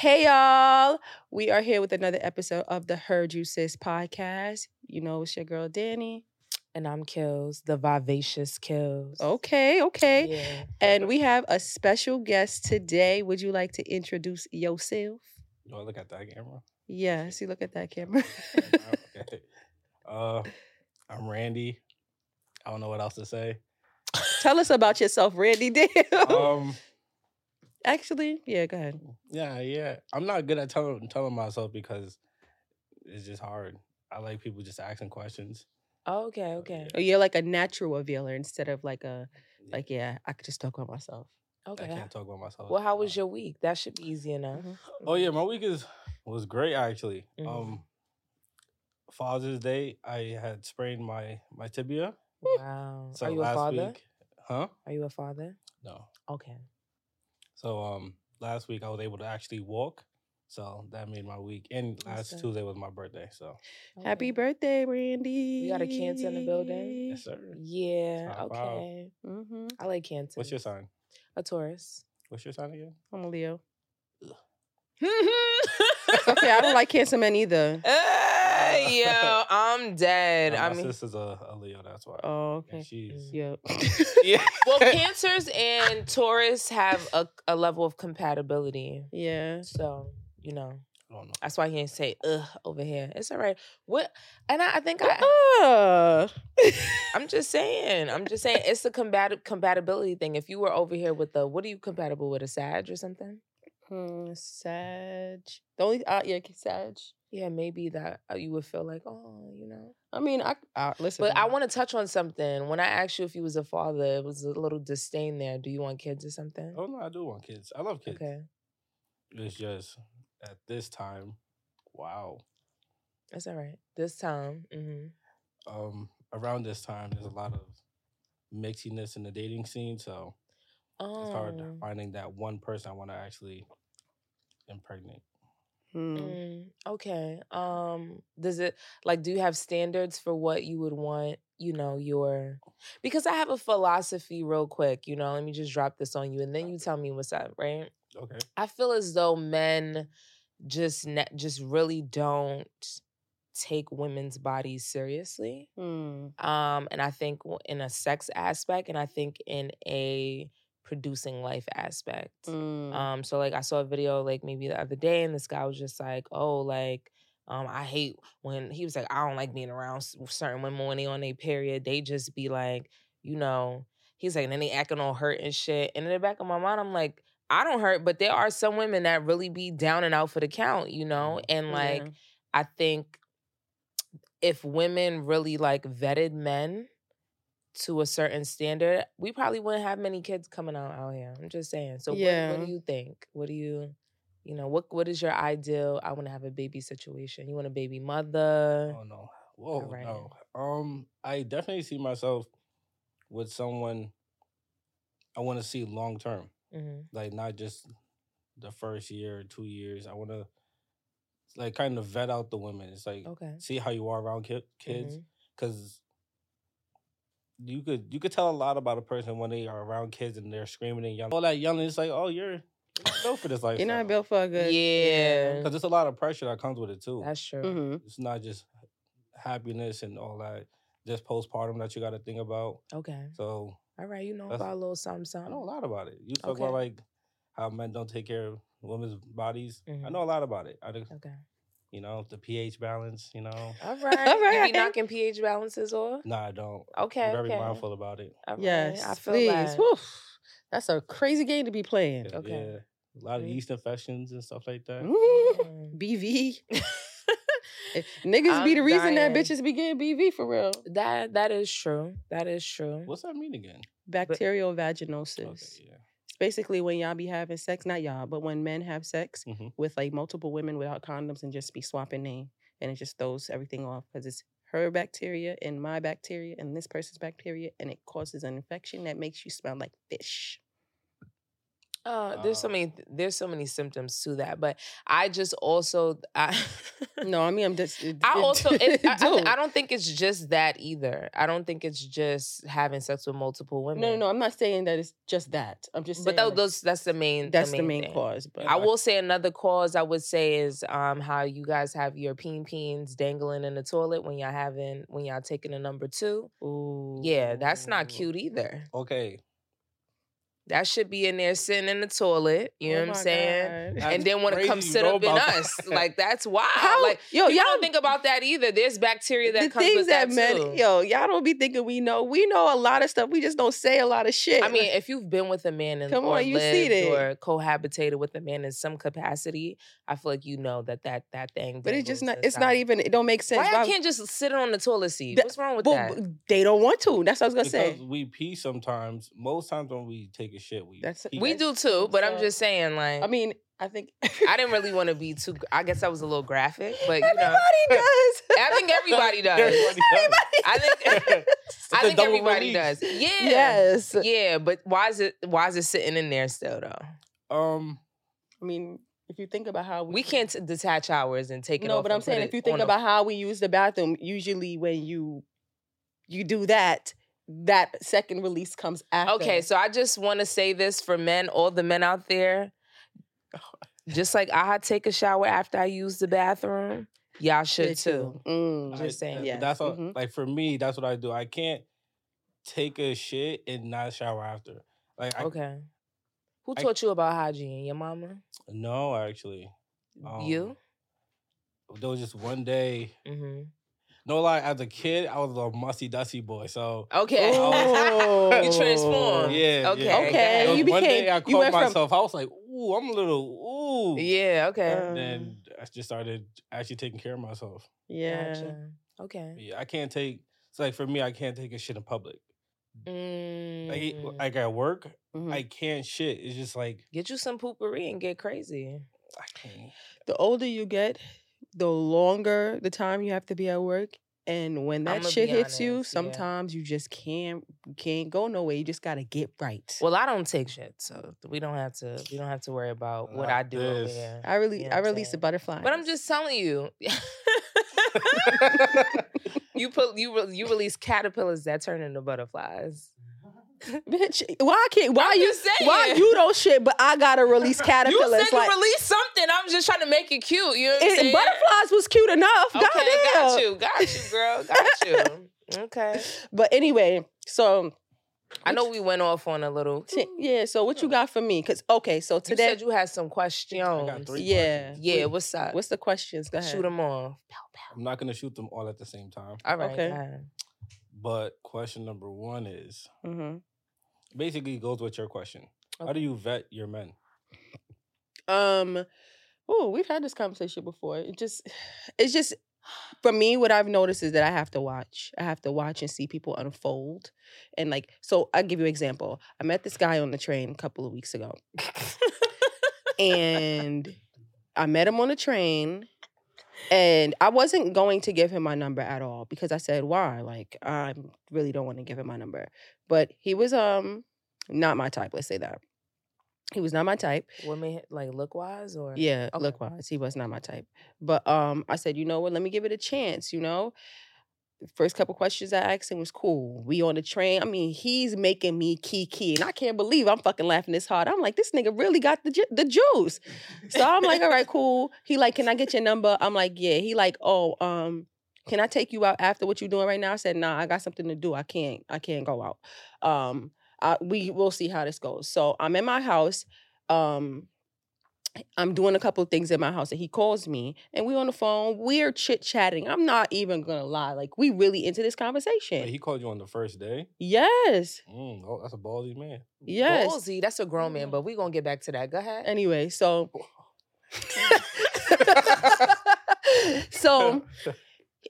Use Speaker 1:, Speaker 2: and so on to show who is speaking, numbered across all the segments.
Speaker 1: Hey y'all, we are here with another episode of the Heard You Sis podcast. You know, it's your girl Dany.
Speaker 2: And I'm Kils, the vivacious Kils.
Speaker 1: Okay, okay.
Speaker 2: Yeah.
Speaker 1: And we have a special guest today. Would you like to introduce yourself?
Speaker 3: Do I look at that camera?
Speaker 1: Yes, you look at that camera.
Speaker 3: okay. Uh, I'm Randy. I don't know what else to say.
Speaker 1: Tell us about yourself, Randy Dale.
Speaker 3: Um,
Speaker 1: Actually, yeah, go ahead.
Speaker 3: yeah, yeah. I'm not good at telling telling myself because it's just hard. I like people just asking questions.
Speaker 2: Oh, okay, okay.
Speaker 1: Or you're like a natural revealer instead of like a like, yeah, I could just talk about myself.
Speaker 2: Okay, I
Speaker 3: can't talk about myself.
Speaker 2: Well, how was your week? That should be easy enough.
Speaker 3: Oh yeah, my week is was great actually.
Speaker 2: Mhm.
Speaker 3: Um, Father's Day, I had sprained my my tibia.
Speaker 2: Wow.
Speaker 3: So
Speaker 2: Are you a father?
Speaker 3: week, huh?
Speaker 2: Are you a father?
Speaker 3: No.
Speaker 2: Okay.
Speaker 3: So um, last week I was able to actually walk. So that made my week. And last
Speaker 2: good.
Speaker 3: Tuesday was my birthday. So
Speaker 1: Happy birthday, Randy.
Speaker 2: We got a Cancer in the building?
Speaker 3: yes, sir.
Speaker 2: Yeah.
Speaker 3: Top.
Speaker 2: Okay.
Speaker 1: Mm-hmm.
Speaker 2: I like cancer.
Speaker 3: What's your sign?
Speaker 2: A Taurus.
Speaker 3: What's your sign again?
Speaker 1: I'm a Leo.
Speaker 2: it's
Speaker 1: Okay, I don't like cancer men either.
Speaker 2: yo, I'm dead. I
Speaker 3: my
Speaker 2: mean,
Speaker 3: sister's a, a Leo. That's why.
Speaker 1: Oh,
Speaker 3: And
Speaker 1: okay.
Speaker 3: she's
Speaker 1: Yep.
Speaker 3: yeah.
Speaker 2: well, cancers and Taurus have a, a level of compatibility.
Speaker 1: yeah.
Speaker 2: So, you know,
Speaker 3: I don't
Speaker 2: that's why he didn't say ugh over here. It's all right. What and I, I think I
Speaker 1: Uh,
Speaker 2: I'm just saying. I'm just saying it's the combat compatibility thing. If you were over here with the what are you compatible with? A Sag or something?
Speaker 1: Hmm, Sag. The only uh, yeah, Sag.
Speaker 2: Yeah, maybe that uh, you would feel like, oh, you know.
Speaker 1: I mean, I uh, listen.
Speaker 2: But I want to touch on something. When I asked you if you was a father, it was a little disdain there. Do you want kids or something?
Speaker 3: Oh no, I do want kids. I love kids.
Speaker 2: Okay.
Speaker 3: It's just at this time, wow.
Speaker 2: That's all right. This time. hmm
Speaker 3: Um, around this time, there's a lot of mixiness in the dating scene, so
Speaker 2: Oh.
Speaker 3: it's hard finding that one person I want to actually impregnate.
Speaker 1: Hmm.
Speaker 2: Mm, okay. Um, does it like do you have standards for what you would want, you know, your because I have a philosophy real quick, you know, let me just drop this on you and then you tell me what's up, right?
Speaker 3: Okay.
Speaker 2: I feel as though men just ne- just really don't take women's bodies seriously.
Speaker 1: Hmm.
Speaker 2: Um, and I think in a sex aspect and I think in a producing life aspect.
Speaker 1: Hmm.
Speaker 2: Um, so like I saw a video like maybe the other day, and this guy was just like, "Oh, like, um, I hate when he was like, I don't like being around certain women when they on their period. They just be like, you know, he's like, and then they acting all hurt and shit. And in the back of my mind, I'm like, I don't hurt, but there are some women that really be down and out for the count, you know,
Speaker 3: Mhm.
Speaker 2: and like
Speaker 1: Yeah.
Speaker 2: I think if women really like vetted men to a certain standard, we probably wouldn't have many kids coming out out here. I'm just saying. So what,
Speaker 1: Yeah.
Speaker 2: what do you think? What do you you know, what what is your ideal I want to have a baby situation? You want a baby mother?
Speaker 3: Oh no. Whoa,
Speaker 2: Alright.
Speaker 3: no. Um, I definitely see myself with someone I want to see long term.
Speaker 2: hmm
Speaker 3: Like not just the first year or two years. I want to like kind of vet out the women. It's like
Speaker 2: Okay.
Speaker 3: see how you are around ki- kids because you could you could tell a lot about a person when they are around kids and they're screaming and yelling. All that yelling, it's like, oh, you're, you're built for this life.
Speaker 1: You're not built for a good.
Speaker 2: Yeah.
Speaker 3: because there's a lot of pressure that comes with it too.
Speaker 2: That's true.
Speaker 1: hmm
Speaker 3: it's not just happiness and all that. Just postpartum that you got to think about.
Speaker 2: Okay.
Speaker 3: So
Speaker 2: All right, you know about a little something
Speaker 3: I know a lot about it. You talk
Speaker 2: Okay.
Speaker 3: about like how men don't take care of women's bodies. I
Speaker 2: Mhm.
Speaker 3: know a lot about it. I just,
Speaker 2: Okay.
Speaker 3: You know the pH balance. You know,
Speaker 2: All right.
Speaker 1: All right.
Speaker 2: You
Speaker 1: right.
Speaker 2: be knocking pH balances off?
Speaker 3: no, I don't.
Speaker 2: Okay.
Speaker 3: I'm very
Speaker 2: okay.
Speaker 3: mindful about it.
Speaker 2: All right,
Speaker 1: Yes.
Speaker 2: I feel
Speaker 1: please.
Speaker 2: that.
Speaker 1: That's a crazy game to be playing.
Speaker 3: Yeah,
Speaker 2: Okay.
Speaker 3: yeah. a lot of
Speaker 2: Mhm.
Speaker 3: yeast infections and stuff like that.
Speaker 1: Ooh,
Speaker 2: Mm.
Speaker 1: BV. Eh, Niggas be
Speaker 2: I'm
Speaker 1: the reason that bitches be getting BV for real.
Speaker 2: That that is true. That is true.
Speaker 3: What's that mean again?
Speaker 1: Bacterial vaginosis.
Speaker 3: Okay, yeah.
Speaker 1: Basically when y'all be having sex, not y'all, but when men have sex
Speaker 3: Mhm.
Speaker 1: with like multiple women without condoms and just be swapping name, and it just throws everything off because it's her bacteria and my bacteria and this person's bacteria, and it causes an infection that makes you smell like fish.
Speaker 2: Uh, there's so
Speaker 3: Uh,
Speaker 2: many there's so many symptoms to that, but I just also I
Speaker 1: No, I mean I'm just. It,
Speaker 2: I also it, I, I,
Speaker 1: do.
Speaker 2: th- I don't think it's just that either. I don't think it's just having sex with multiple women.
Speaker 1: No, no, no. I'm not saying that it's just that. I'm just
Speaker 2: But
Speaker 1: saying
Speaker 2: tho-
Speaker 1: like,
Speaker 2: those that's the main
Speaker 1: that's the main
Speaker 2: thing.
Speaker 1: cause. But
Speaker 2: I will say another cause I would say is um how you guys have your peen peens dangling in the toilet when y'all having when y'all taking a number two.
Speaker 1: Ooh.
Speaker 2: Yeah, that's not cute either.
Speaker 3: Okay.
Speaker 2: That should be in there sitting in the toilet. You know
Speaker 1: Oh
Speaker 2: what I'm saying? And then want to come
Speaker 3: crazy,
Speaker 2: sit up in us.
Speaker 3: that.
Speaker 2: Like that's wild.
Speaker 1: How?
Speaker 2: Like
Speaker 1: yo,
Speaker 2: you
Speaker 1: y'all
Speaker 2: don't think about that either. There's bacteria that
Speaker 1: the
Speaker 2: comes
Speaker 1: things
Speaker 2: with
Speaker 1: that,
Speaker 2: that,
Speaker 1: men,
Speaker 2: too.
Speaker 1: yo, y'all don't be thinking we know. We know a lot of stuff. We just don't say a lot of shit.
Speaker 2: I mean, if you've been with a man and
Speaker 1: Come
Speaker 2: or
Speaker 1: on, you see that.
Speaker 2: or cohabitated with a man in some capacity, I feel like you know that that that thing.
Speaker 1: but it's just not. It's not even. It don't make sense.
Speaker 2: Why I can't just sit on the toilet seat?
Speaker 1: That-
Speaker 2: What's wrong with
Speaker 1: but-
Speaker 2: that?
Speaker 1: they don't want to. That's what I was gonna
Speaker 3: Because
Speaker 1: say.
Speaker 3: we pee sometimes. Most times when we take a shit, we
Speaker 1: That's-
Speaker 3: pee.
Speaker 2: we do too, but I'm just saying, like,
Speaker 1: I mean, I think
Speaker 2: I didn't really want to be too. I guess I was a little graphic, but you know,
Speaker 1: everybody does.
Speaker 2: I think everybody does.
Speaker 3: Everybody does.
Speaker 2: I think
Speaker 3: It's
Speaker 2: I
Speaker 3: a
Speaker 2: think everybody
Speaker 3: release.
Speaker 2: does. Yeah,
Speaker 1: Yes.
Speaker 2: yeah. But why is it why is it sitting in there still though?
Speaker 3: Um,
Speaker 1: I mean, if you think about how
Speaker 2: We can't detach ours and take it
Speaker 1: No,
Speaker 2: off
Speaker 1: but I'm saying if you think
Speaker 2: on a-
Speaker 1: about how we use the bathroom, usually when you you do that, that second release comes after.
Speaker 2: Okay, so I just want to say this for men, all the men out there. Just like I take a shower after I use the bathroom, y'all should
Speaker 1: Shit,
Speaker 2: too.
Speaker 1: Mm.
Speaker 2: Just saying.
Speaker 3: that-
Speaker 1: Yes.
Speaker 3: That's all,
Speaker 1: Mhm.
Speaker 3: like for me. That's what I do. I can't take a shit and not shower after. Like, I,
Speaker 2: Okay. Who
Speaker 3: I-
Speaker 2: taught you about hygiene? Your mama?
Speaker 3: no, actually,
Speaker 2: you?
Speaker 3: Um, there was just one day.
Speaker 2: Mm-hmm.
Speaker 3: No lie, as a kid, I was a musty dusty boy. So
Speaker 2: Okay.
Speaker 1: Oh.
Speaker 2: you transformed.
Speaker 3: Yeah,
Speaker 2: Okay.
Speaker 3: yeah.
Speaker 1: Okay,
Speaker 3: was
Speaker 1: you
Speaker 3: one day
Speaker 1: became-
Speaker 3: I
Speaker 1: you
Speaker 3: caught
Speaker 1: went from-
Speaker 3: I was like, "Ooh, I'm a little ooh."
Speaker 2: Yeah. Okay.
Speaker 3: And then I just started actually taking care of myself.
Speaker 1: Yeah.
Speaker 2: Gotcha. Okay.
Speaker 3: Yeah, I can't take. It's like for me, I can't take a shit in public. Like, it-
Speaker 2: Mm.
Speaker 3: like at work,
Speaker 1: Mhm.
Speaker 3: I can't shit. It's just like
Speaker 2: Get you some poopery and get crazy.
Speaker 3: I can't.
Speaker 1: The older you get, the longer the time you have to be at work. And when that shit
Speaker 2: be
Speaker 1: hits you,
Speaker 2: honest, yeah.
Speaker 1: sometimes you just can't can't go nowhere. You just gotta get right.
Speaker 2: Well, I don't take shit, so we don't have to. We don't have to worry about what
Speaker 3: Not
Speaker 2: I do over
Speaker 3: this.
Speaker 2: here.
Speaker 1: I really
Speaker 2: You know
Speaker 1: I release the
Speaker 2: saying?
Speaker 1: butterfly.
Speaker 2: But I'm just telling you. you put you re- you release caterpillars that turn into butterflies.
Speaker 1: Bitch. Why can't why
Speaker 2: I'm
Speaker 1: you
Speaker 2: just
Speaker 1: why you don't shit, but I gotta release
Speaker 2: You
Speaker 1: caterpillars?
Speaker 2: said you
Speaker 1: like
Speaker 2: release something. I'm just trying to make it cute. You know what I'm saying?
Speaker 1: butterflies was cute enough.
Speaker 2: Okay,
Speaker 1: Goddamn.
Speaker 2: got you, got you, girl, got you. Okay.
Speaker 1: But anyway, so
Speaker 2: I know we went off on a little.
Speaker 1: yeah. So what you got for me? Cause okay, so
Speaker 2: You
Speaker 1: today,
Speaker 2: said you had some questions.
Speaker 3: three
Speaker 1: yeah,
Speaker 3: questions.
Speaker 2: Yeah,
Speaker 1: What-
Speaker 2: what's up?
Speaker 1: What's the questions? Go ahead.
Speaker 2: Shoot them off.
Speaker 3: I'm not gonna shoot them all at the same time.
Speaker 2: All right.
Speaker 1: Okay.
Speaker 2: go.
Speaker 3: But question number one is
Speaker 1: hmm
Speaker 3: basically goes with your question. How do you vet your men?
Speaker 1: Um. Oh, we've had this conversation before. It just, it's just, for me, what I've noticed is that I have to watch. I have to watch and see people unfold, and like, so I'll give you an example. I met this guy on the train a couple of weeks ago, and I met him on the train. And I wasn't going to give him my number at all because I said, why? Like, I really don't want to give him my number. But he was um not my type, let's say that. He was not my type.
Speaker 2: Women like look wise or
Speaker 1: Yeah,
Speaker 2: Okay.
Speaker 1: look wise, he was not my type. But um, I said, you know what? Let me give it a chance. You know, first couple questions I asked him was cool. We on the train. I mean, he's making me key, and I can't believe I'm fucking laughing this hard. I'm like, this nigga really got the ju- the juice. So I'm like, all right, cool. He like, can I get your number? I'm like, yeah. He like, oh, um, can I take you out after what you're doing right now? I said, nah, I got something to do. I can't, I can't go out. Um, I, we will see how this goes. So I'm in my house. Um, I'm doing a couple of things in my house, and he calls me, and we on the phone. We're chit chatting. I'm not even gonna lie, like we really into this conversation.
Speaker 3: Wait, he called you on the first day.
Speaker 1: yes,
Speaker 3: Mm, oh, that's a ballsy man.
Speaker 1: yes.
Speaker 2: Ballsy, that's a grown man, but we gonna get back to that. Go ahead.
Speaker 1: Anyway, so so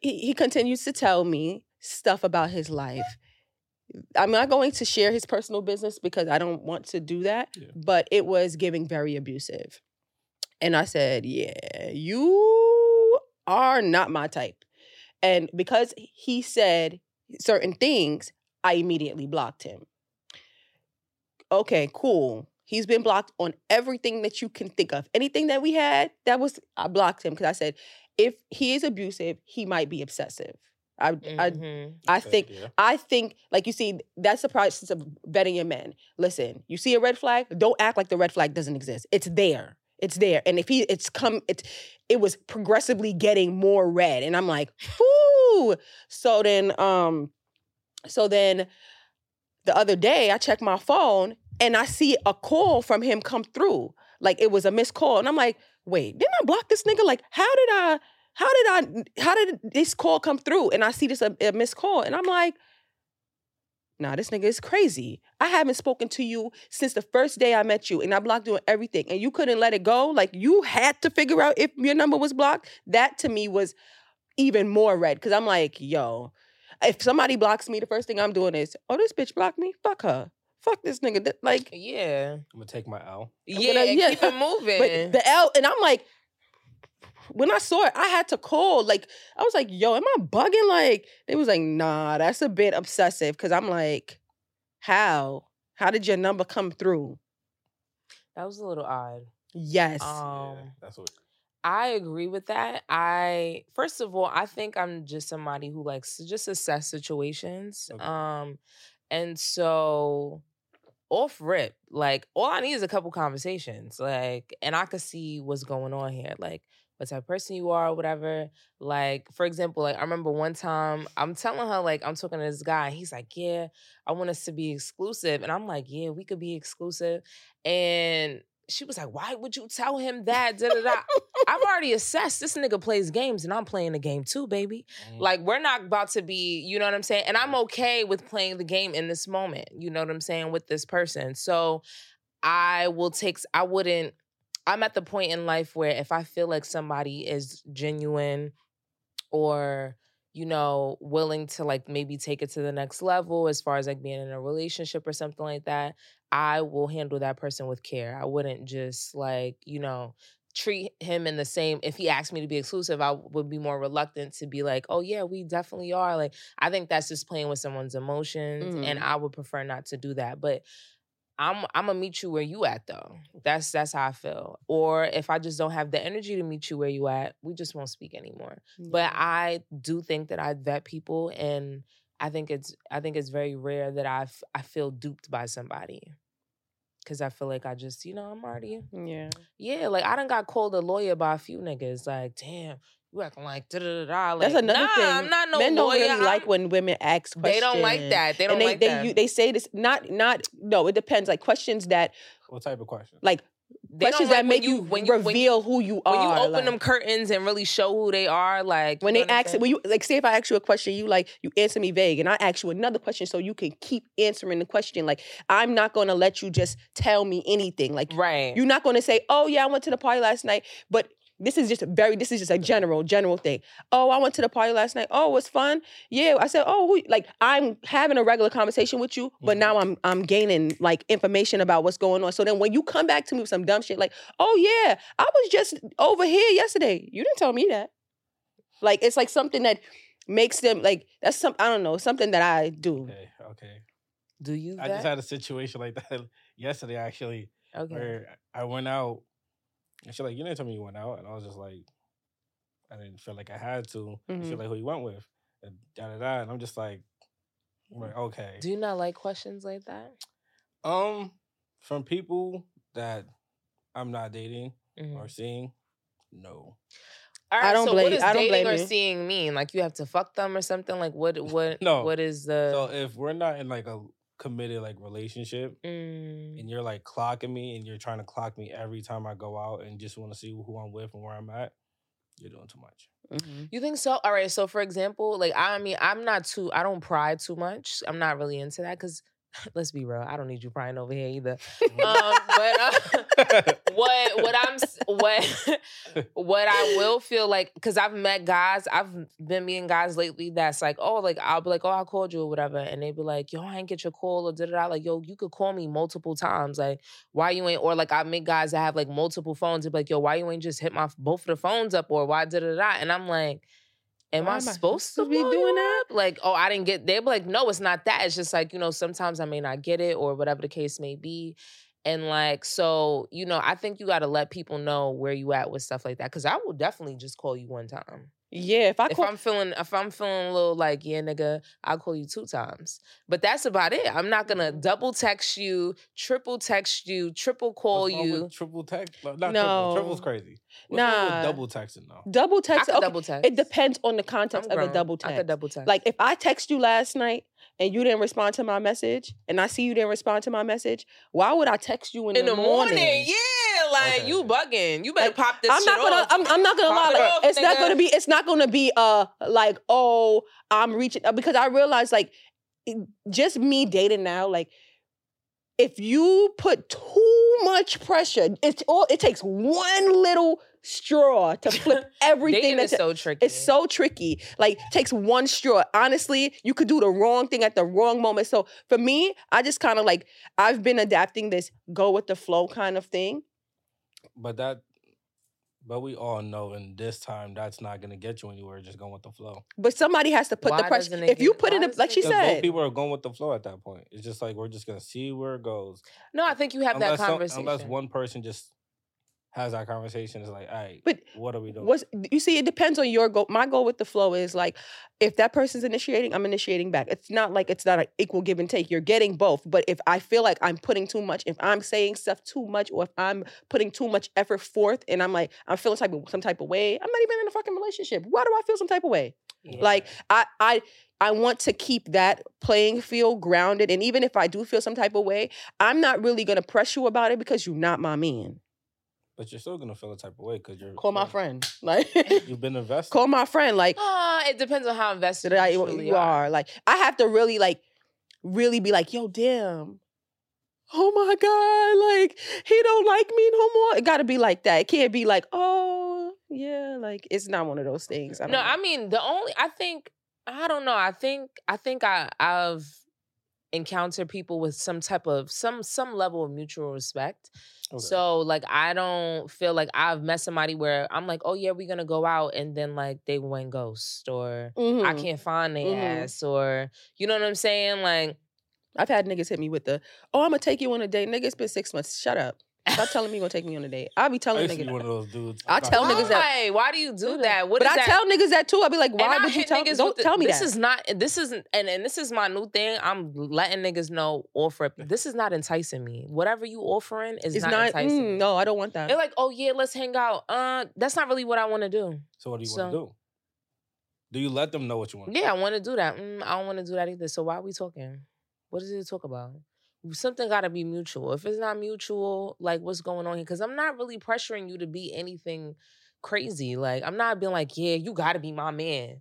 Speaker 1: he, he continues to tell me stuff about his life. I'm not going to share his personal business because I don't want to do that,
Speaker 3: Yeah.
Speaker 1: but it was giving very abusive. And I said, Yeah, you are not my type. And because he said certain things, I immediately blocked him. Okay, cool. He's been blocked on everything that you can think of. Anything that we had, that was I blocked him because I said, if he is abusive, he might be obsessive. I I
Speaker 2: Mhm.
Speaker 1: I
Speaker 3: Okay,
Speaker 1: think
Speaker 3: yeah.
Speaker 1: I think, like you see, that's the process of vetting your men. Listen, you see a red flag, don't act like the red flag doesn't exist. It's there. It's there. And if he, it's come, it's, it was progressively getting more red. And I'm like, whoo. So then, um, so then the other day I checked my phone and I see a call from him come through. Like it was a missed call. And I'm like, wait, didn't I block this nigga? Like, how did I, how did I, how did this call come through? And I see this a, a missed call. And I'm like, nah, this nigga is crazy. I haven't spoken to you since the first day I met you, and I blocked you on everything, and you couldn't let it go. Like you had to figure out if your number was blocked. That to me was even more red because I'm like, yo, if somebody blocks me, the first thing I'm doing is, oh, this bitch blocked me. Fuck her. Fuck this nigga. Like,
Speaker 2: Yeah.
Speaker 3: I'm gonna take my L.
Speaker 2: Yeah,
Speaker 1: gonna- yeah.
Speaker 2: keep it moving.
Speaker 1: but the L, and I'm like, when I saw it, I had to call. Like, I was like, yo, am I bugging? Like, they was like, nah, that's a bit obsessive. Cause I'm like, how? How did your number come through?
Speaker 2: that was a little odd.
Speaker 1: Yes.
Speaker 2: Um,
Speaker 3: yeah, that's what.
Speaker 2: I agree with that. I first of all, I think I'm just somebody who likes to just assess situations.
Speaker 3: Okay.
Speaker 2: Um and so off rip, like all I need is a couple conversations. Like and I could see what's going on here. Like what type of person you are, or whatever. Like, for example, like I remember one time I'm telling her, like, I'm talking to this guy, and he's like, Yeah, I want us to be exclusive. And I'm like, Yeah, we could be exclusive. And she was like, Why would you tell him that? Da, da, da. I've already assessed this nigga plays games and I'm playing the game too, baby.
Speaker 3: Mm.
Speaker 2: Like, we're not about to be, you know what I'm saying? And I'm okay with playing the game in this moment, you know what I'm saying, with this person. So I will take, I wouldn't, I'm at the point in life where if I feel like somebody is genuine or, you know, willing to like maybe take it to the next level as far as like being in a relationship or something like that, I will handle that person with care. I wouldn't just like, you know, treat him in the same if he asked me to be exclusive i would be more reluctant to be like oh yeah we definitely are like i think that's just playing with someone's emotions and
Speaker 1: Mhm.
Speaker 2: i would prefer not to do that but i'm i'm gonna meet you where you at though. That's that's how i feel. Or if i just don't have the energy to meet you where you at we just won't speak anymore. But I do think that I vet people, and I think it's I think it's very rare that I f- I feel duped by somebody, because I feel like I just you know I'm already
Speaker 1: yeah.
Speaker 2: yeah like I done got called a lawyer by a few niggas like damn you acting like da da da da
Speaker 1: That's another
Speaker 2: nah,
Speaker 1: thing.
Speaker 2: I'm not no
Speaker 1: Men don't
Speaker 2: lawyer.
Speaker 1: really like
Speaker 2: I'm-
Speaker 1: when women ask questions.
Speaker 2: they don't like that they don't
Speaker 1: and they
Speaker 2: like
Speaker 1: they
Speaker 2: that
Speaker 1: you, they say this not not no it depends like questions that
Speaker 3: What type of question?
Speaker 1: like
Speaker 2: They
Speaker 1: questions
Speaker 2: like
Speaker 1: that
Speaker 2: when
Speaker 1: make you,
Speaker 2: when you when
Speaker 1: reveal
Speaker 2: you,
Speaker 1: who you are.
Speaker 2: when you open
Speaker 1: like,
Speaker 2: them curtains and really show who they are like
Speaker 1: when they
Speaker 2: know what I'm
Speaker 1: ask
Speaker 2: saying?
Speaker 1: when you like say if I ask you a question you like you answer me vague and I ask you another question so you can keep answering the question like I'm not going to let you just tell me anything like
Speaker 2: right
Speaker 1: You're not going to say, "Oh yeah, I went to the party last night," but this is just a very this is just a general general thing. Oh, I went to the party last night. Oh, it was fun. Yeah, I said, "Oh, who, like I'm having a regular conversation with you, but
Speaker 3: Mhm.
Speaker 1: now I'm I'm gaining like information about what's going on. So then when you come back to me with some dumb shit like, "Oh yeah, I was just over here yesterday." You didn't tell me that. Like it's like something that makes them like that's some I don't know, something that I do.
Speaker 3: Okay, okay.
Speaker 2: do you
Speaker 3: I just had a situation like that yesterday actually,
Speaker 2: okay
Speaker 3: where I went out. And she's like, "You didn't tell me you went out," and I was just like, I didn't feel like I had to. And She's like, "Who you went with?" And da da da. And I'm just like, I'm like, okay.
Speaker 2: do you not like questions like that
Speaker 3: Um, from people that I'm not dating
Speaker 2: Mhm.
Speaker 3: or seeing, no.
Speaker 2: All
Speaker 1: I don't
Speaker 2: so
Speaker 1: blame-
Speaker 2: what does
Speaker 1: I don't
Speaker 2: dating
Speaker 1: blame
Speaker 2: or
Speaker 1: you.
Speaker 2: seeing mean? Like you have to fuck them or something? Like what what
Speaker 3: No.
Speaker 2: what is the
Speaker 3: So if we're not in like a committed like relationship,
Speaker 2: Mm,
Speaker 3: and you're like clocking me, and you're trying to clock me every time I go out, and just want to see who I'm with and where I'm at, you're doing too much.
Speaker 1: Mhm.
Speaker 2: you think so? All right. So for example, like I mean, I'm not too. I don't pry too much. I'm not really into that because let's be real. I don't need you prying over here either. Um, but uh, what what I'm what what I will feel like because I've met guys, I've been meeting guys lately that's like, oh, like I'll be like, oh, I called you or whatever, and they be like, yo, I ain't get your call or da da da. Like, yo, you could call me multiple times. Like, why you ain't? Or like I meet guys that have like multiple phones. They be like, yo, why you ain't just hit my both of the phones up or why da da da? And I'm like. Am
Speaker 1: Why
Speaker 2: I supposed to be doing that? Like, oh, I didn't get. They be like, no, it's not that. It's just like you know, sometimes I may not get it or whatever the case may be. And like, so, you know, I think you got to let people know where you at with stuff like that. Cause I will definitely just call you one time.
Speaker 1: Yeah, if I
Speaker 2: If
Speaker 1: call,
Speaker 2: I'm feeling, if I'm feeling a little like, yeah, nigga, I'll call you two times. But that's about it. I'm not gonna
Speaker 1: Mhm.
Speaker 2: double text you, triple text you, triple call
Speaker 3: What's wrong with
Speaker 2: you.
Speaker 3: triple text? No, not
Speaker 1: No.
Speaker 3: triple. Triple's crazy. What's
Speaker 1: Nah.
Speaker 3: double texting though.
Speaker 1: double
Speaker 2: I
Speaker 1: text,
Speaker 2: could
Speaker 1: okay,
Speaker 2: double text.
Speaker 1: it depends on the
Speaker 2: I'm
Speaker 1: context of a
Speaker 2: grown.
Speaker 1: double
Speaker 2: I
Speaker 1: text.
Speaker 2: could double text.
Speaker 1: Like if I text you last night and you didn't respond to my message, and I see you didn't respond to my message, why would I text you in,
Speaker 2: in the morning, yeah, like
Speaker 3: Okay.
Speaker 2: you bugging. You better
Speaker 1: Like,
Speaker 2: pop this
Speaker 1: I'm
Speaker 2: shit
Speaker 1: not gonna.
Speaker 2: off.
Speaker 1: I'm, I'm not gonna
Speaker 2: Pop
Speaker 1: lie.
Speaker 2: it
Speaker 1: Like,
Speaker 2: off,
Speaker 1: it's not gonna be. It's not gonna be. Uh, like oh, I'm reaching uh, because I realize like, just me dating now. Like, if you put too much pressure, it's all. It takes one little straw to flip everything.
Speaker 2: Dating is
Speaker 1: That's
Speaker 2: so tricky.
Speaker 1: it's so tricky. Like takes one straw. Honestly, you could do the wrong thing at the wrong moment. So for me, I just kind of like I've been adapting this go with the flow kind of thing.
Speaker 3: But that, but we all know in this time that's not gonna get you anywhere. Just going with the flow.
Speaker 1: But somebody has to put the pressure.
Speaker 2: doesn't it
Speaker 1: If you
Speaker 2: get-
Speaker 1: put
Speaker 2: why
Speaker 1: it
Speaker 2: doesn't
Speaker 1: like
Speaker 2: it
Speaker 1: she
Speaker 2: get-
Speaker 3: both
Speaker 1: said,
Speaker 3: people are going with the flow at that point. It's just like we're just gonna see where it goes.
Speaker 2: no, I think you have
Speaker 3: unless
Speaker 2: that
Speaker 3: some-
Speaker 2: conversation.
Speaker 3: unless one person just has that conversation, it's like, all right,
Speaker 1: But
Speaker 3: what are we doing?
Speaker 1: what's you see, it depends on your goal. My goal with the flow is like, if that person's initiating, I'm initiating back. It's not like it's not an equal give and take. You're getting both. But if I feel like I'm putting too much, if I'm saying stuff too much, or if I'm putting too much effort forth, and I'm like I'm feeling type of some type of way, I'm not even in a fucking relationship. Why do I feel some type of way?
Speaker 2: Yeah.
Speaker 1: Like I I I want to keep that playing field grounded. And even if I do feel some type of way, I'm not really gonna press you about it because you're not my man.
Speaker 3: But you're still gonna feel a type of way because you're
Speaker 1: Call my
Speaker 3: you're-
Speaker 1: friend. Like
Speaker 3: You've been invested.
Speaker 1: call my friend. Like
Speaker 2: Ah, it depends on how invested
Speaker 1: that I,
Speaker 2: you,
Speaker 1: you
Speaker 2: truly
Speaker 1: are. Like I have to really like really be like, yo, damn. Oh my God, like he don't like me no more. It gotta be like that. It can't be like, oh yeah, like it's not one of those things. I don't
Speaker 2: No,
Speaker 1: know.
Speaker 2: I mean the only I think I don't know. I think I think I I've encountered people with some type of some some level of mutual respect.
Speaker 3: Okay.
Speaker 2: So like I don't feel like I've met somebody where I'm like, oh yeah, we're gonna go out and then like they went ghost or I
Speaker 1: Mhm.
Speaker 2: can't find their
Speaker 1: Mhm.
Speaker 2: ass or you know what I'm saying? Like
Speaker 1: I've had niggas hit me with the, oh, I'm gonna take you on a date. Nigga, it's been six months. Shut up. Stop telling me you're gonna take me on a date. I'll be
Speaker 3: I
Speaker 1: telling
Speaker 3: used to
Speaker 1: niggas.
Speaker 3: be one of those dudes.
Speaker 1: I tell
Speaker 3: gonna
Speaker 1: niggas that-
Speaker 2: why? Why do you do
Speaker 1: Do
Speaker 2: that? What
Speaker 1: but
Speaker 2: is
Speaker 1: I
Speaker 2: that?
Speaker 1: tell niggas that too. I'll be like,
Speaker 2: And
Speaker 1: why
Speaker 2: I
Speaker 1: would you tell?
Speaker 2: niggas
Speaker 1: Don't
Speaker 2: the-
Speaker 1: tell me
Speaker 2: this
Speaker 1: that.
Speaker 2: is not. This isn't. And, and this is my new thing. I'm letting niggas know. Offer. This is not enticing me. Whatever you offering is
Speaker 1: it's
Speaker 2: not,
Speaker 1: not.
Speaker 2: enticing.
Speaker 1: mm,
Speaker 2: me.
Speaker 1: no, I don't want that.
Speaker 2: They're like, oh yeah, let's hang out. Uh, that's not really what I want to do.
Speaker 3: So what do you
Speaker 2: So-
Speaker 3: want to do? Do you let them know what you want?
Speaker 2: Yeah, I want to do that. Mm, I don't want to do that either. So why are we talking? What is it to talk about? Something got to be mutual. If it's not mutual, like what's going on here? Because I'm not really pressuring you to be anything crazy. Like I'm not being like, yeah, you got to be my man.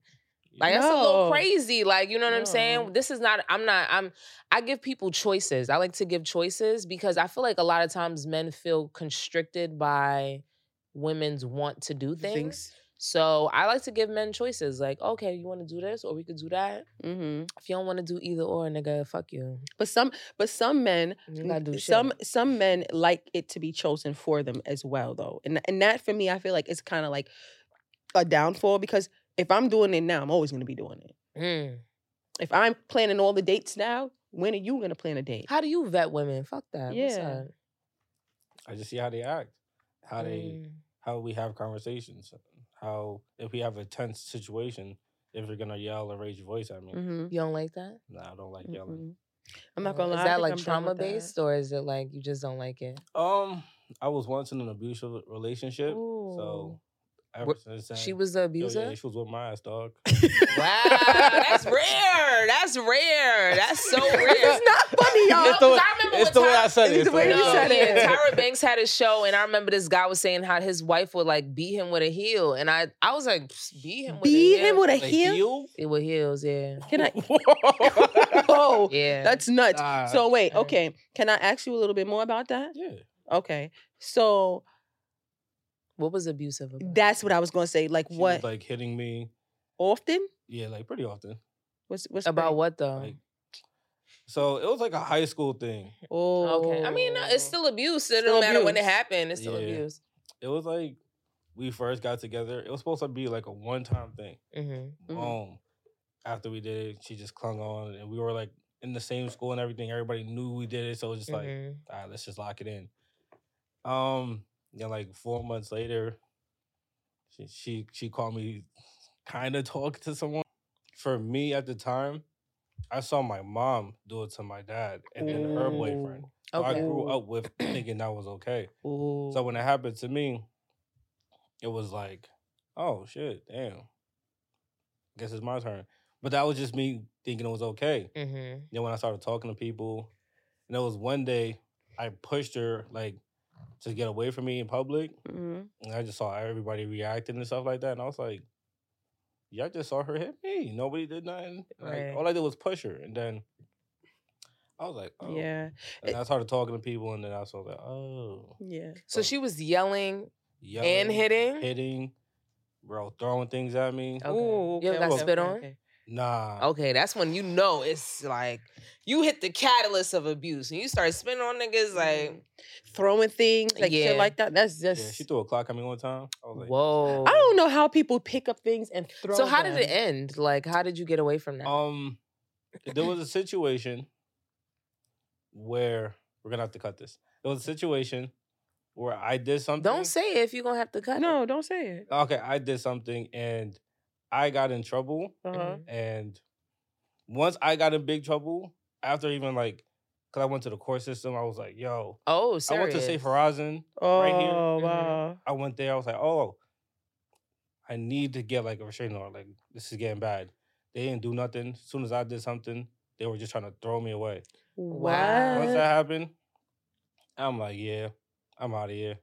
Speaker 2: Like that's a little crazy. Like, you know what I'm saying? This is not I'm not I'm I give people choices. I like to give choices because I feel like a lot of times men feel constricted by women's want to do things. So I like to give men choices. Like, okay, you want to do this or we could do that.
Speaker 1: hmm
Speaker 2: If you don't want to do either or, nigga, fuck you.
Speaker 1: But some, but some men,
Speaker 2: do
Speaker 1: some
Speaker 2: shit.
Speaker 1: some men like it to be chosen for them as well, though. And and that for me, I feel like it's kind of like a downfall because if I'm doing it now, I'm always gonna be doing it.
Speaker 2: Mm.
Speaker 1: If I'm planning all the dates now, when are you gonna plan a date?
Speaker 2: How do you vet women? Fuck that. What's
Speaker 1: Yeah.
Speaker 2: that?
Speaker 3: I just see how they act, how they,
Speaker 2: Mm.
Speaker 3: how we have conversations, how if we have a tense situation, if you're gonna yell or raise your voice at me.
Speaker 1: Mm-hmm.
Speaker 2: You don't like that?
Speaker 3: Nah, I don't like yelling.
Speaker 1: I'm not gonna lie.
Speaker 2: Is that like
Speaker 1: I'm
Speaker 2: trauma based or is it like you just don't like it?
Speaker 3: Um, I was once in an abusive relationship,
Speaker 2: Ooh.
Speaker 3: so ever
Speaker 2: What-
Speaker 3: since then,
Speaker 2: She was the
Speaker 3: yo,
Speaker 2: abuser?
Speaker 3: yeah, she was with my ass, dog.
Speaker 2: Wow, that's rare. That's rare. That's so rare.
Speaker 1: It's not funny, y'all.
Speaker 3: It's the
Speaker 2: I remember
Speaker 3: it's
Speaker 2: when
Speaker 3: the way I said it.
Speaker 1: It's the way
Speaker 3: the
Speaker 1: you
Speaker 2: No,
Speaker 1: said it.
Speaker 2: Tyra Banks had a show, and I remember this guy was saying how his wife would like beat him with a heel, and I, I was like, beat him with
Speaker 1: Beat
Speaker 2: a heel.
Speaker 1: him with a
Speaker 3: Like,
Speaker 1: heel.
Speaker 3: heel?
Speaker 2: It with heels, yeah,
Speaker 1: Can I?
Speaker 3: I?
Speaker 1: Oh,
Speaker 2: yeah.
Speaker 1: that's nuts.
Speaker 3: Nah.
Speaker 1: So wait,
Speaker 2: Uh,
Speaker 1: okay. Can I ask you a little bit more about that?
Speaker 3: yeah.
Speaker 1: Okay. So
Speaker 2: what was abusive about?
Speaker 1: that's what I was gonna say. Like
Speaker 3: She
Speaker 1: what?
Speaker 3: was like hitting me.
Speaker 1: often?
Speaker 3: Yeah, like pretty often.
Speaker 1: What's what's
Speaker 2: about
Speaker 1: pretty-
Speaker 2: what though?
Speaker 3: Like, so it was like a high school thing.
Speaker 1: Oh,
Speaker 2: okay, I mean, it's still abuse. It
Speaker 1: Still
Speaker 2: don't matter when it happened. It's still
Speaker 3: Yeah.
Speaker 2: abuse.
Speaker 3: It was like we first got together. It was supposed to be like a one time thing.
Speaker 2: Mm-hmm.
Speaker 1: Mhm.
Speaker 3: Boom. After we did it, she just clung on, and we were like in the same school and everything. Everybody knew we did it, so it was just like,
Speaker 2: Mhm.
Speaker 3: all right, let's just lock it in. Um, then like four months later, she she, she called me, kind of talk to someone. For me at the time, I saw my mom do it to my dad and then her boyfriend. So I grew up with thinking that was okay.
Speaker 1: Ooh.
Speaker 3: So when it happened to me, it was like, oh shit, damn. Guess it's my turn. But that was just me thinking it was okay.
Speaker 2: Mhm.
Speaker 3: Then when I started talking to people, and it was one day I pushed her like to get away from me in public,
Speaker 1: Mhm.
Speaker 3: and I just saw everybody reacting and stuff like that, and I was like, "Yeah, I just saw her hit me. Nobody did nothing. Like, all I did was push her." And then I was like, "Oh."
Speaker 1: Yeah.
Speaker 3: And I started talking to people, and then I was like, "Oh."
Speaker 1: Yeah.
Speaker 2: So she was yelling
Speaker 3: Yelling,
Speaker 2: and hitting.
Speaker 3: hitting, bro, throwing things at me.
Speaker 2: Okay.
Speaker 1: Ooh,
Speaker 2: You ever got
Speaker 3: okay,
Speaker 2: spit on?
Speaker 1: okay.
Speaker 3: Nah.
Speaker 2: Okay, that's when you know it's like you hit the catalyst of abuse and you start spinning on niggas like,
Speaker 1: Mhm. throwing things like
Speaker 2: Yeah.
Speaker 1: shit like that. That's just.
Speaker 3: Yeah, she threw a clock at me one time. I was like,
Speaker 2: whoa.
Speaker 1: I don't know how people pick up things and throw. Them.
Speaker 2: So how did it end? Like, how did you get away from that?
Speaker 3: Um, there was a situation where we're gonna have to cut this. There was a situation where I did something.
Speaker 2: don't say it if you're gonna have to cut. it.
Speaker 1: No, don't say it.
Speaker 3: Okay, I did something and I got in trouble.
Speaker 1: Uh huh.
Speaker 2: Mhm.
Speaker 3: And once I got in big trouble, after even like, cause I went to the court system, I was like, "Yo,
Speaker 2: Oh,
Speaker 3: I went to Safe Horizon.
Speaker 1: Oh
Speaker 3: Right here.
Speaker 2: Mhm.
Speaker 1: wow.
Speaker 3: I went there. I was like, oh, I need to get like a restraining order. Like this is getting bad. They didn't do nothing. As soon as I did something, they were just trying to throw me away.
Speaker 2: Wow.
Speaker 3: Once that happened, I'm like, yeah, I'm out of here.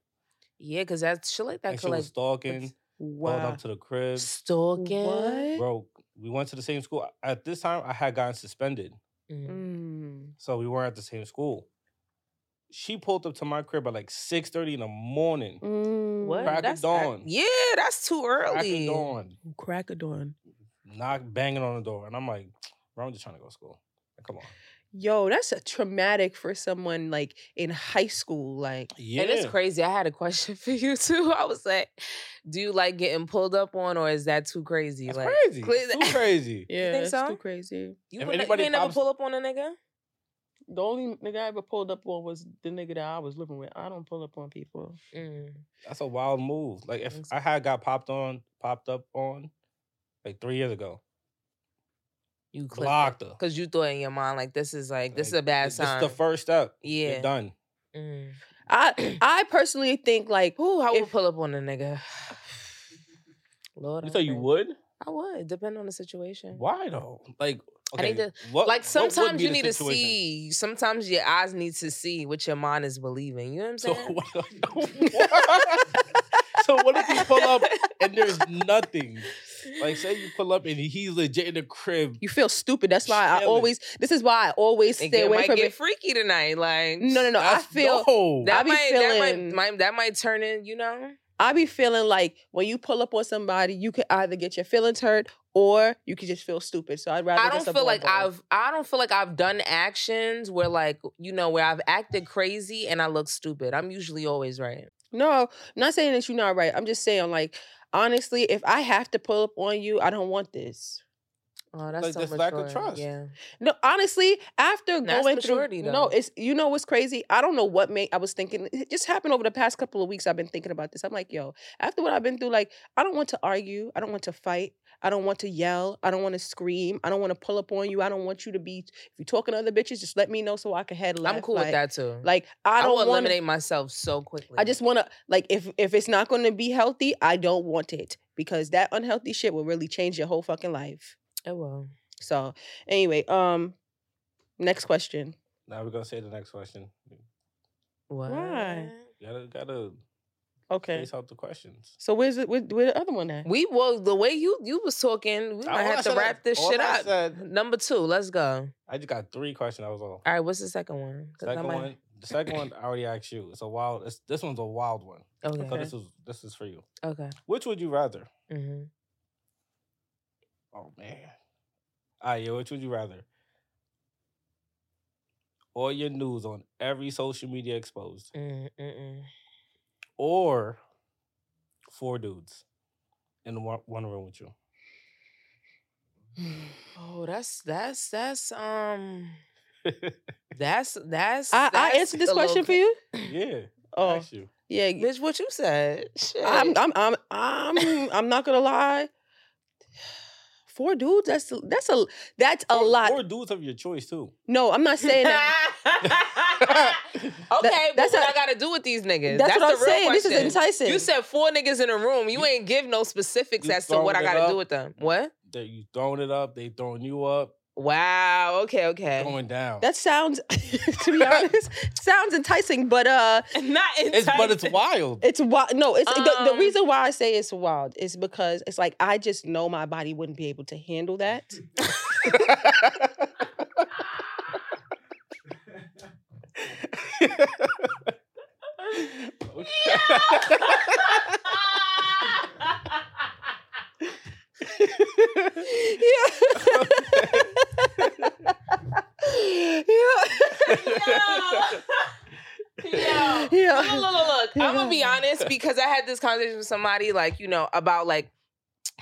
Speaker 2: Yeah, because that shit like that
Speaker 3: And she
Speaker 2: could like
Speaker 3: was stalking, followed
Speaker 1: Wow.
Speaker 3: up to the crib.
Speaker 2: stalking.
Speaker 1: What?
Speaker 3: Bro, we went to the same school. At this time, I had gotten suspended,
Speaker 2: Mhm.
Speaker 1: Mm.
Speaker 3: so we weren't at the same school. She pulled up to my crib at like six thirty in the morning.
Speaker 1: Mm.
Speaker 2: What?
Speaker 3: Crack of
Speaker 2: That's
Speaker 3: dawn.
Speaker 2: Yeah, that's too early.
Speaker 3: Crack of dawn,
Speaker 1: Crack of dawn.
Speaker 3: knock banging on the door, and I'm like, bro, I'm just trying to go to school. Like, come on.
Speaker 1: Yo, that's a traumatic for someone like in high school. Like,
Speaker 3: Yeah.
Speaker 2: And it's crazy. I had a question for you too. I was like, do you like getting pulled up on or is that too crazy?
Speaker 3: That's
Speaker 2: like
Speaker 3: crazy.
Speaker 2: cle-
Speaker 3: It's too crazy.
Speaker 1: yeah,
Speaker 2: think
Speaker 1: it's
Speaker 2: so?
Speaker 1: too crazy.
Speaker 2: you,
Speaker 3: If
Speaker 2: would ne- you
Speaker 3: anybody
Speaker 2: ain't never
Speaker 3: pops-
Speaker 2: pull up on a nigga?
Speaker 1: The only nigga I ever pulled up on was the nigga that I was living with. I don't pull up on people.
Speaker 2: Mm.
Speaker 3: That's a wild move. Like if I had got popped on, popped up on, like three years ago,
Speaker 2: You clicked
Speaker 3: blocked her.
Speaker 2: because you thought in your mind like this is like this is a bad
Speaker 3: This
Speaker 2: sign.
Speaker 3: is the first step.
Speaker 2: yeah.
Speaker 3: You're done.
Speaker 2: Mm.
Speaker 1: I I personally think like
Speaker 2: Ooh, I would
Speaker 1: If-
Speaker 2: pull up on a nigga. Lord,
Speaker 3: You
Speaker 2: have
Speaker 3: say you would?
Speaker 2: I would, depending on the situation.
Speaker 3: Why though? Like,
Speaker 2: I need
Speaker 3: okay,
Speaker 2: to-
Speaker 3: what,
Speaker 2: Like sometimes you
Speaker 3: the
Speaker 2: need to see. Sometimes your eyes need to see what your mind is believing. You know what I'm
Speaker 3: So
Speaker 2: saying?
Speaker 3: what, so what if you pull up and there's nothing? Like, say you pull up and he's legit in the crib.
Speaker 1: you feel stupid. That's why I always. This is why I always
Speaker 2: Think
Speaker 1: stay
Speaker 2: it
Speaker 1: away
Speaker 2: might
Speaker 1: from
Speaker 2: get
Speaker 1: it.
Speaker 2: freaky tonight. Like
Speaker 1: No, no, no. I feel.
Speaker 3: no.
Speaker 2: That
Speaker 1: I be
Speaker 2: might, that
Speaker 1: feeling-
Speaker 2: might, might that might turn in. You know.
Speaker 1: I be feeling like when you pull up on somebody, you could either get your feelings hurt or you could just feel stupid. So I'd rather.
Speaker 2: I don't
Speaker 1: just
Speaker 2: feel like
Speaker 1: both.
Speaker 2: I've I don't feel like I've done actions where like you know where I've acted crazy and I look stupid. I'm usually always right.
Speaker 1: No, not saying that you're not right. I'm just saying, like, honestly, if I have to pull up on you, I don't want this.
Speaker 2: Oh, that's
Speaker 3: Like,
Speaker 2: so
Speaker 3: that's
Speaker 2: much
Speaker 3: lack of trust.
Speaker 2: Yeah.
Speaker 1: No, honestly, after
Speaker 2: That's
Speaker 1: going
Speaker 2: maturity,
Speaker 1: through,
Speaker 2: though.
Speaker 1: no, it's you know what's crazy. I don't know what made I was thinking. It just happened over the past couple of weeks. I've been thinking about this. I'm like, yo, after what I've been through, like, I don't want to argue. I don't want to fight. I don't want to yell. I don't want to scream. I don't want to pull up on you. I don't want you to be. If you're talking to other bitches, just let me know so I can head left.
Speaker 2: I'm cool
Speaker 1: like,
Speaker 2: with that too.
Speaker 1: Like, I
Speaker 2: I,
Speaker 1: don't
Speaker 2: will
Speaker 1: want.
Speaker 2: eliminate myself so quickly.
Speaker 1: I just want to like if if it's not going to be healthy, I don't want it because that unhealthy shit will really change your whole fucking life.
Speaker 2: it will.
Speaker 1: So anyway, um, next question.
Speaker 3: Now we're gonna say the next question.
Speaker 2: What?
Speaker 1: Why?
Speaker 3: You gotta gotta
Speaker 1: Okay.
Speaker 3: face out the questions.
Speaker 1: So where's it? Where, where the other one at?
Speaker 2: We well the way you you was talking, we
Speaker 3: All
Speaker 2: might have to wrap this shit
Speaker 3: I
Speaker 2: up.
Speaker 3: said-
Speaker 2: Number two, let's go.
Speaker 3: I just got three questions. That was all.
Speaker 2: All right, what's the second one? 'Cause I
Speaker 3: Second
Speaker 2: might-
Speaker 3: one. The second one I already asked you. It's a wild. It's, this one's a wild one.
Speaker 2: Okay.
Speaker 3: So this is this is for you.
Speaker 2: Okay.
Speaker 3: Which would you rather?
Speaker 2: hmm
Speaker 3: Oh man. All right, yo, which would you rather? All your news on every social media exposed,
Speaker 2: Mm-mm.
Speaker 3: Or four dudes in one, one room with you.
Speaker 2: Oh, that's that's that's um that's that's.
Speaker 1: I, I answered this question for you.
Speaker 3: yeah.
Speaker 1: Oh,
Speaker 3: you.
Speaker 1: yeah.
Speaker 2: Bitch, what you said? Shit.
Speaker 1: I'm, I'm, I'm, I'm, I'm not gonna lie. Four dudes. That's that's a that's a
Speaker 3: Or-
Speaker 1: lot.
Speaker 3: Four dudes of your choice too.
Speaker 1: No, I'm not saying that.
Speaker 2: okay, but
Speaker 1: that's
Speaker 2: what
Speaker 1: a-
Speaker 2: I got to do with these niggas?
Speaker 1: That's, what I'm
Speaker 2: the real
Speaker 1: saying. This is enticing.
Speaker 2: You said four niggas in a room. You ain't give no specifics as to what I got to do with them. What?
Speaker 3: That you throwing it up, they throwing you up,
Speaker 2: Wow. Okay. Okay.
Speaker 3: going down.
Speaker 1: that sounds, to be honest, sounds enticing. But uh,
Speaker 2: Not
Speaker 3: it's but it's wild.
Speaker 1: it's wild. No, it's the, the
Speaker 2: Um,
Speaker 1: reason why I say it's wild is because it's like I just know my body wouldn't be able to handle that. yeah.
Speaker 2: Yo.
Speaker 1: Yeah.
Speaker 2: Look, look, look, look. I'm gonna be honest because I had this conversation with somebody, like you know, about like,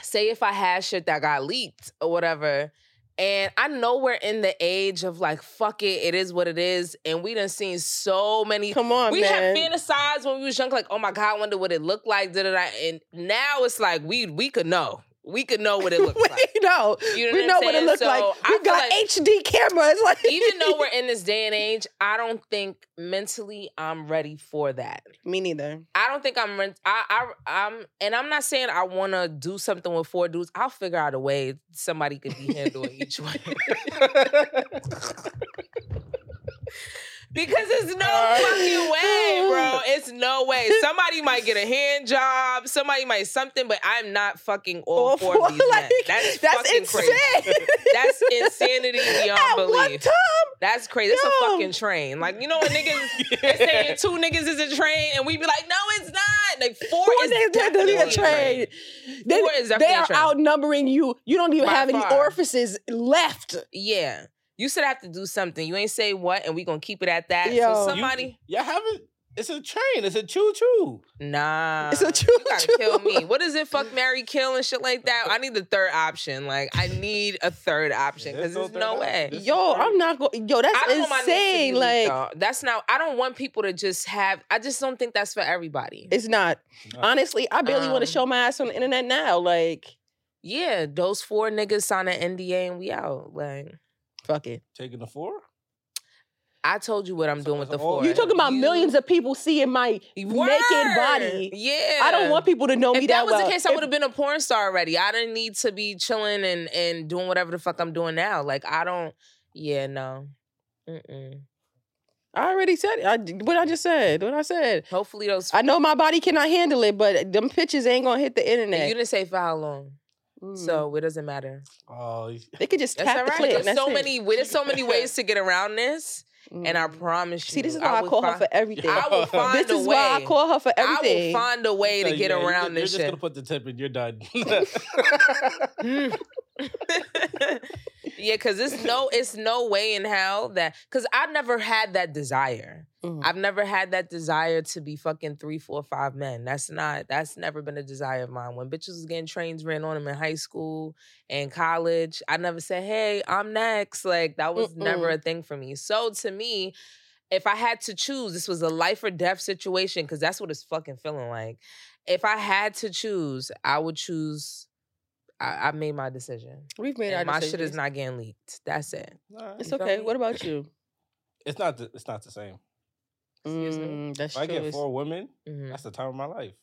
Speaker 2: say if I had shit that got leaked or whatever, and I know we're in the age of like, fuck it, it is what it is, and we done seen so many.
Speaker 1: Come on,
Speaker 2: we
Speaker 1: man.
Speaker 2: had fantasized when we was young, like, oh my god, I wonder what it looked like, da da da. And now it's like we we could know, we could know what it looks like.
Speaker 1: we know.
Speaker 2: You know
Speaker 1: we
Speaker 2: what
Speaker 1: know
Speaker 2: I'm
Speaker 1: what it
Speaker 2: saying?
Speaker 1: looks
Speaker 2: So,
Speaker 1: like. We got
Speaker 2: like-
Speaker 1: HD cameras. Like
Speaker 2: Even though we're in this day and age, I don't think mentally I'm ready for that.
Speaker 1: me neither.
Speaker 2: I don't think I'm. I, I, I'm, and I'm not saying I want to do something with four dudes. I'll figure out a way somebody could be handling each one. because it's no fucking way, bro. It's no way. Somebody might get a hand job. Somebody might something, but I'm not fucking all four these
Speaker 1: like,
Speaker 2: men. That's,
Speaker 1: that's
Speaker 2: fucking
Speaker 1: insane.
Speaker 2: crazy. That's insanity beyond
Speaker 1: At
Speaker 2: belief. That's crazy. It's a fucking train. Like you know when niggas they saying two niggas is a train, and we be like, no, it's not. Like four,
Speaker 1: four
Speaker 2: is
Speaker 1: niggas
Speaker 2: definitely
Speaker 1: a train. They,
Speaker 2: Four is
Speaker 1: they
Speaker 2: definitely a
Speaker 1: are
Speaker 2: train.
Speaker 1: outnumbering you. You don't even
Speaker 2: By
Speaker 1: have any
Speaker 2: far.
Speaker 1: orifices left.
Speaker 2: Yeah, you should have to do something. You ain't say what, and we gonna keep it at that.
Speaker 1: Yo.
Speaker 2: So
Speaker 3: You-
Speaker 2: somebody,
Speaker 3: Yeah, haven't. It's a train. It's a choo choo.
Speaker 2: nah,
Speaker 1: It's a
Speaker 2: you gotta
Speaker 1: choo-choo.
Speaker 2: kill me. What is it? Fuck, Mary, kill, and shit like that. I need the third option. Like I need a third option because
Speaker 3: there's
Speaker 2: there's
Speaker 3: no
Speaker 2: no way.
Speaker 3: option.
Speaker 1: Yo,
Speaker 3: is
Speaker 1: I'm not going. Yo, that's
Speaker 2: I don't want my niece to be
Speaker 1: insane.
Speaker 2: weak,
Speaker 1: Like
Speaker 2: though. that's not. I don't want people to just have. I just don't think that's for everybody.
Speaker 1: it's not.
Speaker 3: No.
Speaker 1: Honestly, I barely want
Speaker 2: Um,
Speaker 1: to show my ass on the internet now. Like,
Speaker 2: Yeah, those four niggas sign an NDA and we out. Like
Speaker 1: fuck it.
Speaker 3: Taking the four.
Speaker 2: I told you what I'm
Speaker 3: So
Speaker 2: doing with the four.
Speaker 1: You talking about
Speaker 2: You-
Speaker 1: millions of people seeing my
Speaker 2: Word!
Speaker 1: naked body.
Speaker 2: Yeah.
Speaker 1: I don't want people to know me
Speaker 2: If
Speaker 1: that,
Speaker 2: that was
Speaker 1: well.
Speaker 2: the case, I would have been a porn star already. I didn't need to be chilling and and doing whatever the fuck I'm doing now. Like I don't. Yeah, no. Mm-mm.
Speaker 1: I already said it. I, what I just said. What I said.
Speaker 2: Hopefully those.
Speaker 1: I know my body cannot handle it, but them pictures ain't gonna hit the internet.
Speaker 2: you
Speaker 1: internet.
Speaker 2: didn't say for how long,
Speaker 1: Mm.
Speaker 2: so it doesn't matter.
Speaker 3: Oh,
Speaker 1: they could just
Speaker 2: That's
Speaker 1: tap
Speaker 2: all
Speaker 1: the
Speaker 2: right. There's so
Speaker 1: it.
Speaker 2: many. There's so many ways to get around this, and I
Speaker 1: Mm.
Speaker 2: promise you.
Speaker 1: See, this is why I,
Speaker 2: will
Speaker 1: call her for everything.
Speaker 2: I will find
Speaker 1: this
Speaker 2: a
Speaker 1: is why I call her for everything.
Speaker 2: I will find a way to
Speaker 3: So,
Speaker 2: get
Speaker 3: yeah, you're
Speaker 2: around
Speaker 3: ju- You're
Speaker 2: this
Speaker 3: just gonna put the tip and you're done.
Speaker 2: yeah, because it's no, it's no way in hell that because I've never had that desire.
Speaker 1: Mhm.
Speaker 2: I've never had that desire to be fucking three, four, five men. That's not. That's never been a desire of mine. When bitches was getting trains ran on them in high school and college, I never said, "Hey, I'm next." Like that was never a thing for me. So to me, if I had to choose, this was a life or death situation because that's what it's fucking feeling like. If I had to choose, I would choose. I, I made my decision.
Speaker 1: We've made our
Speaker 2: And my shit is not getting leaked. That's it.
Speaker 3: Nah,
Speaker 1: It's
Speaker 2: You
Speaker 1: okay. What about you?
Speaker 3: it's not. The, it's not the same.
Speaker 2: Excuse me?
Speaker 1: Mm, that's
Speaker 3: If I
Speaker 1: true.
Speaker 3: get four women,
Speaker 2: Mhm.
Speaker 3: that's the time of my life.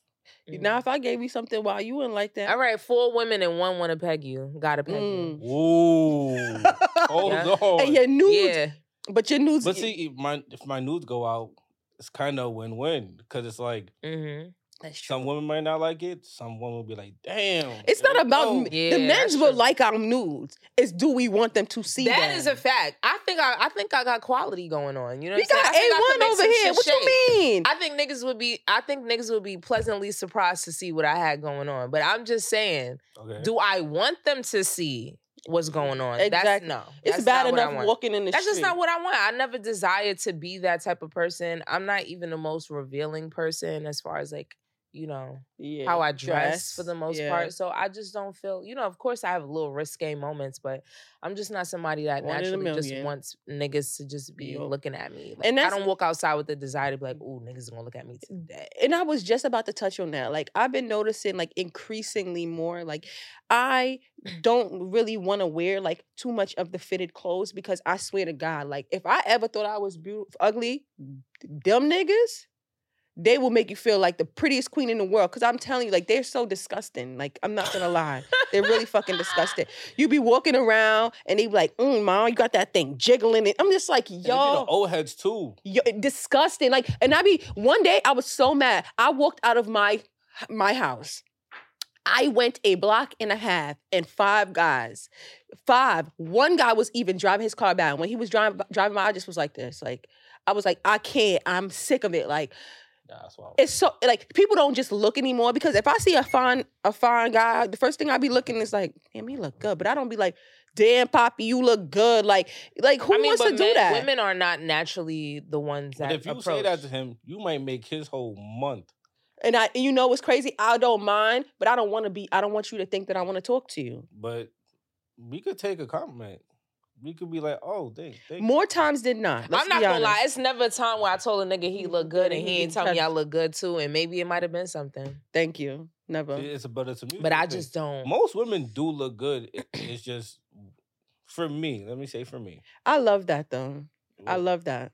Speaker 2: Mhm.
Speaker 1: Now, if I gave you something while you wouldn't like that,
Speaker 2: All right, four women and one want to peg you. Gotta peg
Speaker 1: Mm.
Speaker 3: Ooh, hold
Speaker 2: Yeah.
Speaker 3: on.
Speaker 1: and your
Speaker 2: you.
Speaker 1: nudes,
Speaker 2: Yeah.
Speaker 1: but your nudes.
Speaker 3: But see, if my if my nudes go out, it's kind of win win because it's like
Speaker 2: Mm-hmm.
Speaker 1: That's true.
Speaker 3: some women might not like it, some women will be like, "Damn."
Speaker 1: It's not about
Speaker 3: go.
Speaker 2: Yeah,
Speaker 1: the men's
Speaker 2: that's
Speaker 1: will
Speaker 2: true.
Speaker 1: like our nudes. It's do we want them to see
Speaker 2: That
Speaker 1: them?
Speaker 2: is a fact. I think I, I think I got quality going on. You know,
Speaker 1: We
Speaker 2: what I'm
Speaker 1: got
Speaker 2: saying? I think I
Speaker 1: A
Speaker 2: could
Speaker 1: one over here. What
Speaker 2: shake.
Speaker 1: you mean?
Speaker 2: I think niggas would be. I think niggas would be pleasantly surprised to see what I had going on. But I'm just saying,
Speaker 3: Okay.
Speaker 2: do I want them to see what's going on? That's
Speaker 1: Exactly.
Speaker 2: no.
Speaker 1: it's
Speaker 2: that's
Speaker 1: bad
Speaker 2: not what I
Speaker 1: enough walking in the
Speaker 2: That's
Speaker 1: street.
Speaker 2: just not what I want. I never desired to be that type of person. I'm not even the most revealing person as far as like you know,
Speaker 1: Yeah.
Speaker 2: how I dress, for the most
Speaker 1: yeah.
Speaker 2: part. So I just don't feel, you know, of course I have a little risque moments, but I'm just not somebody that
Speaker 1: One
Speaker 2: naturally just wants niggas to just be
Speaker 1: Yup.
Speaker 2: looking at me. Like,
Speaker 1: And
Speaker 2: I don't walk outside with the desire to be like, ooh, niggas gonna look at me today.
Speaker 1: and I was just about to touch on that. Like I've been noticing like increasingly more like I don't really want to wear like too much of the fitted clothes because I swear to God, like if I ever thought I was beautiful ugly, dumb niggas, they will make you feel like the prettiest queen in the world. Cause I'm telling you, like they're so disgusting. Like I'm not gonna lie. They're really fucking disgusting. You be walking around and they be like, mm, mom, you got that thing jiggling. It. I'm just like, yo.
Speaker 3: the old heads too.
Speaker 1: Yo, disgusting. Like, and I be one day I was so mad. I walked out of my my house. I went a block and a half and five guys, five. One guy was even driving his car by. When he was driving driving by, I just was like this. Like, I was like, I can't. I'm sick of it. Like,
Speaker 3: That's why.
Speaker 1: it's so like people don't just look anymore because if I see a fine a fine guy, the first thing I be looking is like, damn, he look good. But I don't be like, damn, Poppy, you look good. Like, like who
Speaker 2: I mean,
Speaker 1: wants
Speaker 2: but
Speaker 1: to do that?
Speaker 2: Women are not naturally the ones that
Speaker 3: But if you
Speaker 2: approach.
Speaker 3: say that to him, you might make his whole month.
Speaker 1: And I, and you know what's crazy? I don't mind, but I don't want to be. I don't want you to think that I want to talk to you.
Speaker 3: But we could take a compliment. We could be like, "Oh, thank, thank
Speaker 1: More times than not. Let's
Speaker 2: I'm not gonna lie. It's never a time where I told a nigga he look good and he ain't tell me I look good too, and maybe it might have been something,
Speaker 1: Thank you. Never.
Speaker 3: It's a but it's a mutual
Speaker 2: but I
Speaker 3: thing.
Speaker 2: just don't.
Speaker 3: Most women do look good. It's just for me. Let me say for me.
Speaker 1: I love that though. I love that.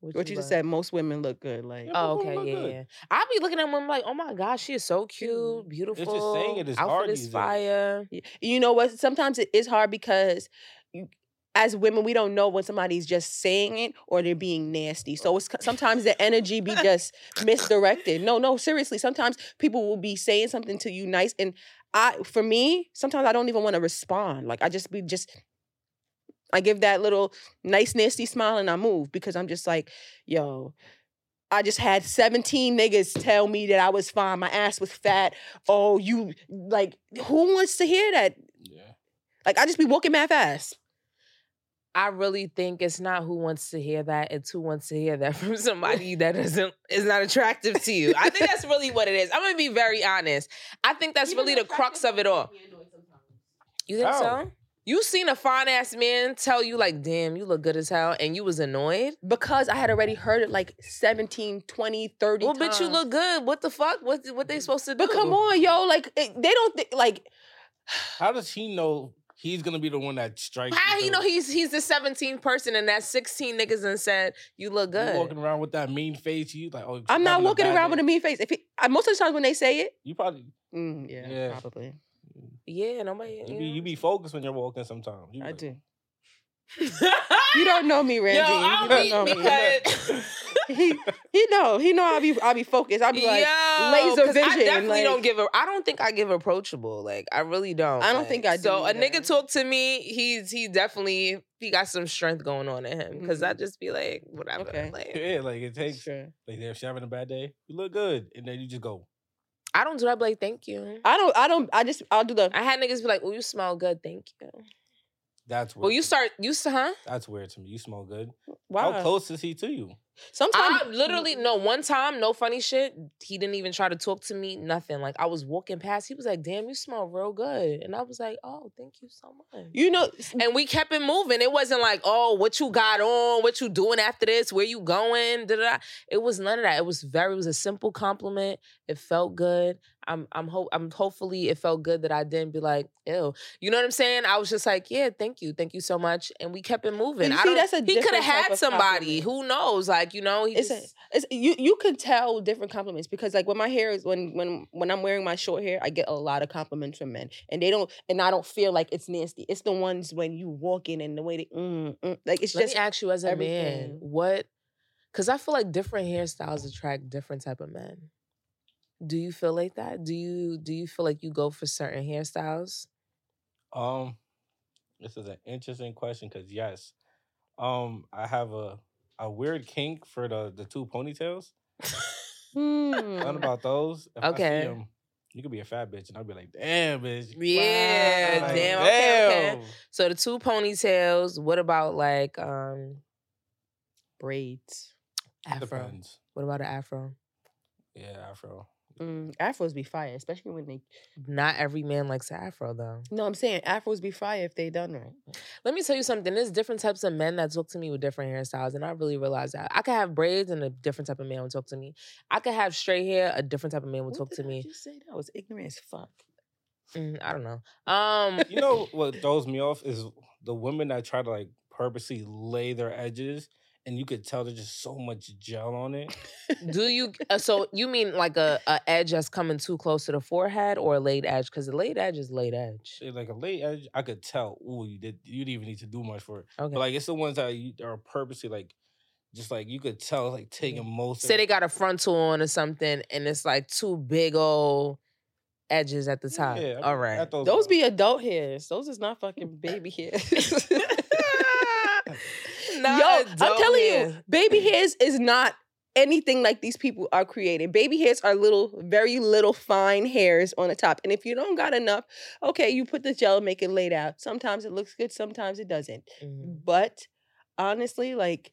Speaker 1: What you just said. Most women look good. Like
Speaker 3: Yeah.
Speaker 2: Oh, okay, yeah,
Speaker 3: good.
Speaker 2: yeah. I'll be looking at women like, oh my gosh, she is so cute, beautiful.
Speaker 3: Just saying it is
Speaker 2: Outfit
Speaker 3: hard
Speaker 2: is
Speaker 3: these days.
Speaker 2: fire.
Speaker 1: Y- you know what? Sometimes it is hard because. As women, we don't know when somebody's just saying it or they're being nasty. So it's sometimes the energy be just misdirected. No, no, seriously. Sometimes people will be saying something to you nice, and I, for me, sometimes I don't even want to respond. Like I just be just, I give that little nice nasty smile and I move because I'm just like, yo. I just had 17 niggas tell me that I was fine. My ass was fat. Oh, you like who wants to hear that?
Speaker 3: Yeah.
Speaker 1: Like I just be walking mad fast.
Speaker 2: I really think it's not who wants to hear that, it's who wants to hear that from somebody that doesn't is not attractive to you. I think that's really what it is. I'm gonna be very honest. I think that's really the crux of it all. You think
Speaker 3: How?
Speaker 2: so? You seen a fine ass man tell you like, damn, you look good as hell, and you was annoyed?
Speaker 1: Because I had already heard it like 17, 20, 30
Speaker 2: Well, bitch, you look good. What the fuck? What what they supposed to do?
Speaker 1: But come on, yo, like it- they don't think like
Speaker 3: How does he know he's gonna be the one that strikes?
Speaker 2: How
Speaker 3: you
Speaker 2: know he's he's the 17th person and that 16 niggas and said you look
Speaker 3: You
Speaker 2: good.
Speaker 3: walking around with that mean face, you like, oh,
Speaker 1: I'm not walking around with a mean face. If he, I, most of the times when they say it,
Speaker 3: You probably
Speaker 1: mm, yeah,
Speaker 3: Yeah.
Speaker 1: probably
Speaker 2: Yeah, nobody.
Speaker 3: you be you be focused when you're walking. Sometimes You
Speaker 1: I
Speaker 3: like,
Speaker 1: do.
Speaker 2: Yo,
Speaker 1: You don't know me, Randy.
Speaker 2: I
Speaker 1: you
Speaker 2: don't
Speaker 1: don't know
Speaker 2: be
Speaker 1: me.
Speaker 2: because.
Speaker 1: he he know he know I'll be I'll be focused. I'll be like
Speaker 2: Yo,
Speaker 1: laser
Speaker 2: 'cause I
Speaker 1: vision,
Speaker 2: definitely
Speaker 1: like-
Speaker 2: don't give a. I don't think I give approachable. Like I really don't.
Speaker 1: I don't
Speaker 2: like,
Speaker 1: think I do
Speaker 2: So a nigga talk to me. He's he definitely he got some strength going on in him. Because I mm-hmm. just be like whatever.
Speaker 1: Okay.
Speaker 2: Like
Speaker 3: yeah, like it takes
Speaker 1: sure.
Speaker 3: like if she's having a bad day, you look good, and then you just go.
Speaker 2: I don't do that. I'd like thank you.
Speaker 1: I don't I don't I just I'll do the
Speaker 2: I had niggas be like, "Oh, you smell good, thank you."
Speaker 3: That's weird.
Speaker 2: Well, you start you huh?
Speaker 3: That's weird to me. You smell good.
Speaker 1: wow.
Speaker 3: How close is he to you?
Speaker 1: Sometimes
Speaker 2: I literally no one time, no funny shit. He didn't even try to talk to me, nothing. Like I was walking past, he was like, "Damn, you smell real good," and I was like, "Oh, thank you so much."
Speaker 1: you know
Speaker 2: And we kept it moving. It wasn't like, "Oh, what you got on? What you doing after this? Where you going?" Da, da, da. It was none of that. It was very. It was a simple compliment. It felt good. I'm. I'm. Hope. I'm. Hopefully, it felt good that I didn't be like, "Ew." You know what I'm saying? I was just like, "Yeah, thank you, thank you so much," and we kept it moving.
Speaker 1: you
Speaker 2: I
Speaker 1: see, that's a
Speaker 2: he could have had somebody.
Speaker 1: compliment.
Speaker 2: Who knows? Like you know, he
Speaker 1: it's a, it's you you can tell different compliments because like when my hair is when when when I'm wearing my short hair, I get a lot of compliments from men, and they don't and I don't feel like it's nasty. It's the ones when you walk in and the way they mm, mm, like it's
Speaker 2: Let
Speaker 1: just
Speaker 2: me ask you as a man, what? Because I feel like different hairstyles attract different type of men. Do you feel like that? Do you do you feel like you go for certain hairstyles?
Speaker 3: Um, this is an interesting question because yes, um, I have a a weird kink for the the two ponytails. What about those? If I
Speaker 2: Okay.
Speaker 3: you could be a fat bitch, and I'd be like, "Damn, bitch."
Speaker 2: Yeah,
Speaker 3: Like,
Speaker 2: damn, okay, okay. So the two ponytails. What about like um
Speaker 1: braids.
Speaker 2: afro?
Speaker 3: Depends.
Speaker 2: What about an afro?
Speaker 3: Yeah, afro.
Speaker 1: Mm, afros be fire, especially when they.
Speaker 2: Not every man likes an afro though.
Speaker 1: No, I'm saying afros be fire if they done right.
Speaker 2: Let me tell you something. There's different types of men that talk to me with different hairstyles, and I really realized that. I could have braids, and a different type of man would talk to me. I could have straight hair, a different type of man would
Speaker 1: What
Speaker 2: talk
Speaker 1: did
Speaker 2: to
Speaker 1: I
Speaker 2: me.
Speaker 1: Just say that was ignorant as fuck.
Speaker 2: Mm, I don't know. Um,
Speaker 3: You know what throws me off is the women that try to like purposely lay their edges, and you could tell there's just so much gel on it.
Speaker 2: do you? Uh, so you mean like a, a edge that's coming too close to the forehead, or a laid edge? Because the laid edge is laid edge.
Speaker 3: Like a laid edge, I could tell. Ooh, you did. You didn't even need to do much for it.
Speaker 2: Okay.
Speaker 3: But like it's the ones that you, are purposely like, just like you could tell like taking most.
Speaker 2: Say they got a frontal on or something, and it's like two big old edges at the top.
Speaker 3: Yeah,
Speaker 2: All right.
Speaker 3: those
Speaker 1: Those be adult hairs. Those is not fucking baby hairs.
Speaker 2: Not
Speaker 1: Yo, I'm telling
Speaker 2: hair.
Speaker 1: you, baby hairs is not anything like these people are creating. Baby hairs are little, very little fine hairs on the top. And if you don't got enough, okay, you put the gel, and make it laid out. Sometimes it looks good, sometimes it doesn't.
Speaker 2: Mhm.
Speaker 1: But honestly, like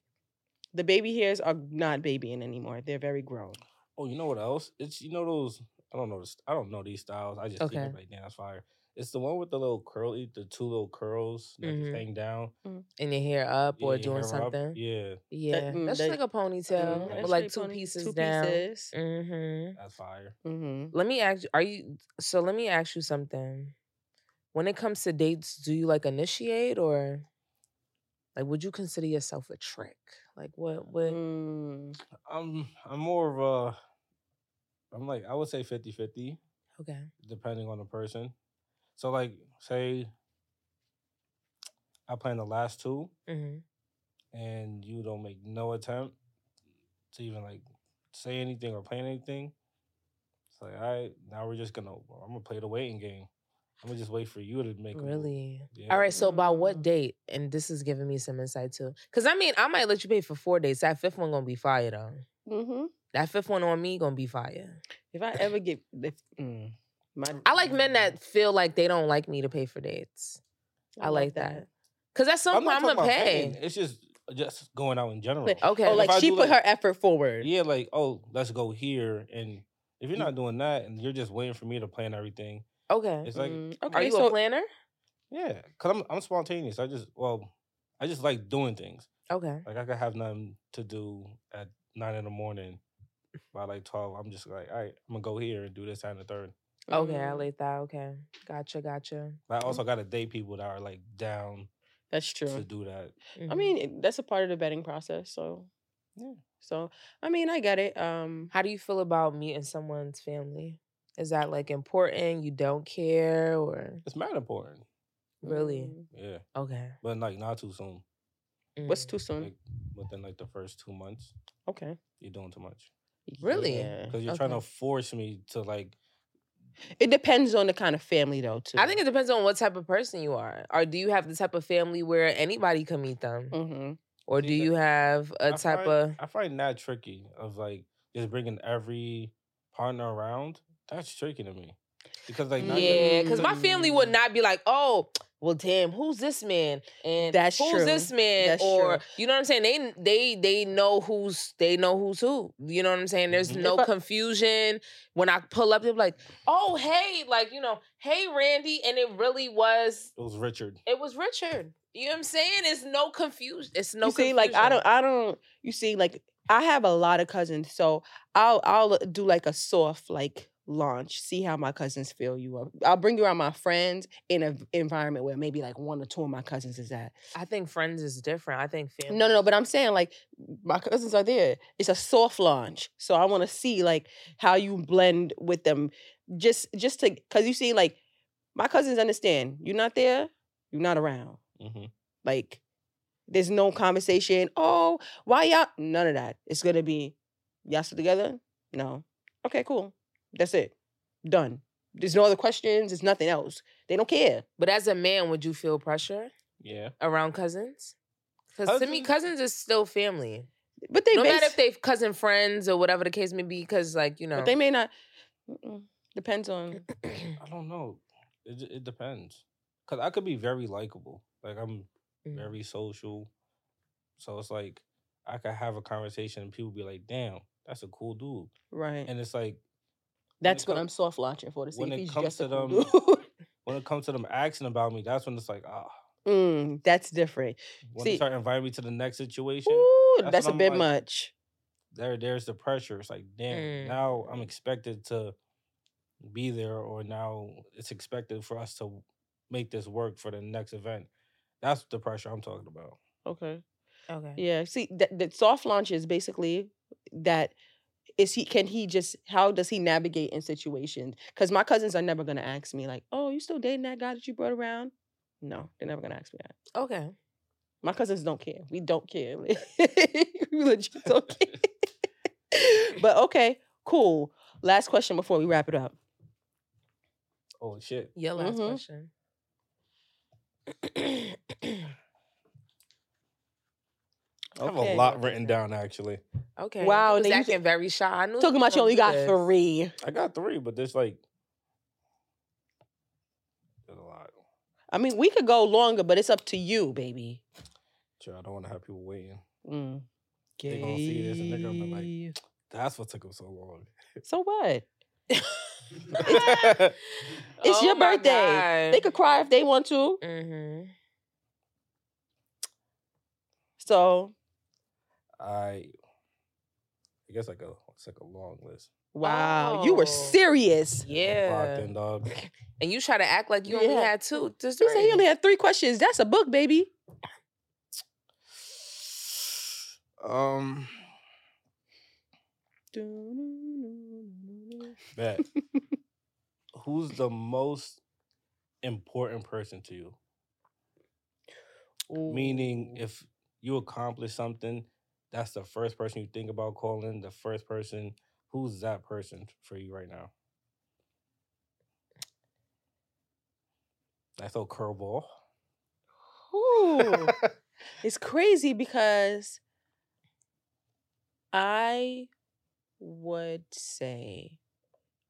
Speaker 1: the baby hairs are not babying anymore. They're very grown.
Speaker 3: Oh, you know what else? It's you know those. I don't know. This, I don't know these styles. I just see
Speaker 2: Okay.
Speaker 3: it like, damn, that's fire. It's the one with the little curly, the two little curls that
Speaker 2: Mhm.
Speaker 3: hang down.
Speaker 2: And your hair up or
Speaker 3: Yeah,
Speaker 2: doing
Speaker 3: hair up.
Speaker 2: something.
Speaker 3: Yeah,
Speaker 2: Yeah,
Speaker 1: mm,
Speaker 2: that's
Speaker 1: that-
Speaker 2: like a ponytail
Speaker 1: Mhm,
Speaker 2: with like two
Speaker 1: pony-
Speaker 2: pieces
Speaker 1: two
Speaker 2: down.
Speaker 1: pieces.
Speaker 2: Mm-hmm.
Speaker 3: that's fire.
Speaker 1: Mm-hmm.
Speaker 2: Let me ask you, are you so let me ask you something. When it comes to dates, do you like initiate or like would you consider yourself a trick? Like what what
Speaker 1: Mm.
Speaker 3: I'm I'm more of a. I'm like I would say 50-50,
Speaker 2: okay.
Speaker 3: depending on the person. So like say I plan the last two,
Speaker 2: hmm
Speaker 3: and you don't make no attempt to even like say anything or plan anything, it's like, all right, now we're just gonna, I'm gonna play the waiting game. I'm gonna just wait for you to make a move.
Speaker 2: Really?
Speaker 3: Yeah.
Speaker 2: All right, so by what date? And this is giving me some insight too. Cause I mean, I might let you pay for four dates. That fifth one gonna be fire though.
Speaker 1: Mm-hmm.
Speaker 2: That fifth one on me gonna be fire.
Speaker 1: If I ever get, if, mm, my,
Speaker 2: I like men that feel like they don't like me to pay for dates. I,
Speaker 1: love
Speaker 2: like that. Cause at some
Speaker 3: I'm
Speaker 2: point I'm gonna pay.
Speaker 3: paying. It's just just going out in general.
Speaker 1: Like,
Speaker 2: Okay.
Speaker 1: Oh, like she put
Speaker 3: like-
Speaker 1: her effort forward.
Speaker 3: Yeah, like oh, let's go here, and if you're not doing that, and you're just waiting for me to plan everything,
Speaker 2: Okay.
Speaker 3: it's like
Speaker 1: Mm,
Speaker 2: Are
Speaker 1: okay,
Speaker 2: you
Speaker 1: so
Speaker 2: a planner?
Speaker 3: yeah, cause I'm I'm spontaneous. I just well, I just like doing things.
Speaker 2: Okay.
Speaker 3: Like I could have nothing to do at nine in the morning. By like twelve, I'm just like, all right, I'm gonna go here and do this that, and the third.
Speaker 2: Okay, I
Speaker 1: mm,
Speaker 2: like that. Okay. Gotcha, gotcha.
Speaker 3: But I also got to date people that are like down
Speaker 1: That's true
Speaker 3: to
Speaker 1: true.
Speaker 3: do that.
Speaker 1: I
Speaker 2: Mhm.
Speaker 1: mean, it- that's a part of the vetting process. So,
Speaker 3: Yeah.
Speaker 1: so I mean, I get it. Um,
Speaker 2: how do you feel about meeting someone's family? Is that like important? You don't care or
Speaker 3: It's mad important.
Speaker 2: really?
Speaker 1: mm,
Speaker 3: Yeah,
Speaker 2: Okay.
Speaker 3: but like not too soon.
Speaker 1: What's
Speaker 2: Mm.
Speaker 1: too soon?
Speaker 3: Like within like the first two months,
Speaker 1: Okay.
Speaker 3: you're doing too much
Speaker 2: Really?
Speaker 3: Because you're trying to force me to like.
Speaker 1: It depends on the kind of family, though. Too.
Speaker 2: I think it depends on what type of person you are. Or do you have the type of family where anybody can meet them?
Speaker 1: hmm
Speaker 2: Or
Speaker 3: See,
Speaker 2: do you have a
Speaker 3: I
Speaker 2: type
Speaker 3: find,
Speaker 2: of
Speaker 3: I find that tricky of like just bringing every partner around. That's tricky to me because like not
Speaker 2: Yeah, because my family would
Speaker 1: Mm.
Speaker 2: not be like, oh, well, damn, who's this man? And
Speaker 1: That's
Speaker 2: who's
Speaker 1: true.
Speaker 2: this man?
Speaker 1: That's
Speaker 2: or
Speaker 1: true.
Speaker 2: you know what I'm saying? They they they know who's they know who's who. You know what I'm saying? There's
Speaker 3: Mhm.
Speaker 2: no
Speaker 1: I-
Speaker 2: confusion. When I pull up, they're like, oh, hey, like, you know, hey, Randy. And it really was
Speaker 3: it was Richard.
Speaker 2: it was Richard. You know what I'm saying? It's no confusion. It's no
Speaker 1: you see, like I don't, I don't. You see, like I have a lot of cousins, so I'll, I'll do like a soft like launch. See how my cousins feel you up. I'll bring you around my friends in an environment where maybe like one or two of my cousins is at.
Speaker 2: I think friends is different. I think family.
Speaker 1: No, no, no. But I'm saying like my cousins are there. It's a soft launch, so I want to see like how you blend with them. Just, just to, cause you see, like my cousins understand. You're not there. You're not around.
Speaker 3: hmm
Speaker 1: Like there's no conversation. Oh, why y'all? None of that. It's gonna be y'all still together. No. Okay, cool. That's it. Done. There's no other questions. There's nothing else. They don't care.
Speaker 2: But as a man, would you feel pressure
Speaker 3: Yeah,
Speaker 2: around cousins? Because to me,
Speaker 3: Cousins?
Speaker 2: cousins is still family.
Speaker 1: But they
Speaker 2: no
Speaker 1: base,
Speaker 2: matter if they've cousin friends or whatever the case may be, because like you know,
Speaker 1: but they may not. Depends on.
Speaker 3: I don't know. It it depends because I could be very likable. Like I'm
Speaker 2: Mm.
Speaker 3: very social, so it's like I could have a conversation and people be like, "Damn, that's a cool dude,"
Speaker 1: Right.
Speaker 3: and it's like
Speaker 1: That's what
Speaker 3: come-
Speaker 1: I'm soft launching for to see
Speaker 3: when
Speaker 1: if
Speaker 3: it
Speaker 1: he's
Speaker 3: comes
Speaker 1: just a
Speaker 3: to
Speaker 1: cool
Speaker 3: them-. When it comes to them asking about me, that's when it's like, ah.
Speaker 1: mm, that's different.
Speaker 3: When
Speaker 1: See-
Speaker 3: they start inviting me to the next situation,
Speaker 1: Ooh,
Speaker 3: that's
Speaker 1: that's, a
Speaker 3: I'm
Speaker 1: bit
Speaker 3: like-
Speaker 1: much.
Speaker 3: there there's the pressure. It's like, damn,
Speaker 2: Mm.
Speaker 3: now I'm expected to be there, or now it's expected for us to make this work for the next event. That's the pressure I'm talking about.
Speaker 1: Okay.
Speaker 2: Okay.
Speaker 1: Yeah. See, that the soft launch is basically that is he can he just how does he navigate in situations? Because my cousins are never gonna ask me like, "Oh, you still dating that guy that you brought around?" No, they're never gonna ask me that.
Speaker 2: Okay.
Speaker 1: My cousins don't care. We don't care. we legit don't care. but okay, cool. Last question before we wrap it up.
Speaker 3: Oh shit.
Speaker 2: Your last
Speaker 1: Mhm.
Speaker 2: question.
Speaker 3: I have
Speaker 1: Okay.
Speaker 3: a lot written down actually.
Speaker 2: okay.
Speaker 1: Wow,
Speaker 2: He was
Speaker 1: then
Speaker 2: very shy. I knew
Speaker 1: Talking about you only got
Speaker 2: this.
Speaker 1: three.
Speaker 3: I got three, but there's like there's a lot.
Speaker 1: I mean, we could go longer, but it's up to you, baby.
Speaker 3: Sure, I don't want to have people waiting.
Speaker 1: Mm.
Speaker 3: They gonna see this and they're gonna be like, That's what took them so long.
Speaker 1: so what? It's
Speaker 2: Oh
Speaker 1: your
Speaker 2: my
Speaker 1: birthday. They could cry if they want to.
Speaker 2: Mhm.
Speaker 1: So,
Speaker 3: I I guess like a it's like a long list.
Speaker 1: wow, you were
Speaker 2: Oh.
Speaker 1: serious.
Speaker 2: Yeah.
Speaker 3: in, dog.
Speaker 2: And you try to act like you only had two. Just
Speaker 1: He said he only had three questions. That's a book, baby.
Speaker 3: Um, bet. Who's the most important person to you? Meaning, if you accomplish something, that's the first person you think about calling. The first person. Who's that person for you right now? I throw curveball.
Speaker 1: Ooh. it's crazy because I would say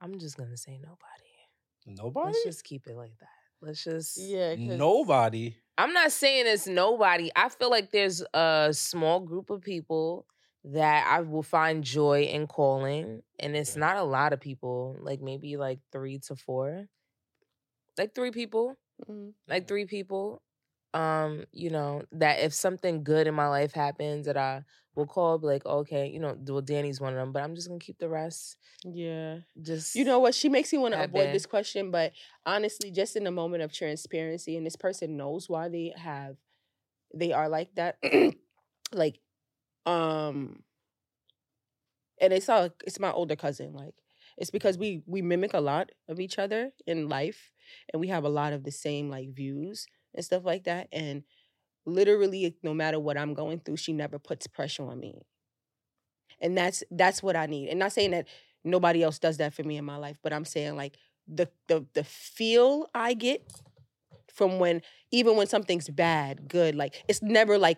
Speaker 2: I'm just gonna say nobody.
Speaker 3: Nobody.
Speaker 2: Let's just keep it like that. Let's just
Speaker 1: Yeah.
Speaker 3: Nobody.
Speaker 2: I'm not saying it's nobody. I feel like there's a small group of people that I will find joy in calling, and it's not a lot of people. Like maybe like three to four, like three people,
Speaker 1: Mhm.
Speaker 2: like three people. Um, you know that if something good in my life happens, that I will call, be like, okay, you know, well, Dany's one of them, but I'm just gonna keep the rest.
Speaker 1: Yeah.
Speaker 2: Just
Speaker 1: You know what? She makes me want to avoid
Speaker 2: bad.
Speaker 1: this question, but honestly, just in a moment of transparency, and this person knows why they have, they are like that. like, um, and it's all it's my older cousin. Like, it's because we we mimic a lot of each other in life, and we have a lot of the same like views and stuff like that. And literally, no matter what I'm going through, she never puts pressure on me. And that's that's what I need. And not saying that nobody else does that for me in my life, but I'm saying like the the the feel I get from when even when something's bad, good, like it's never like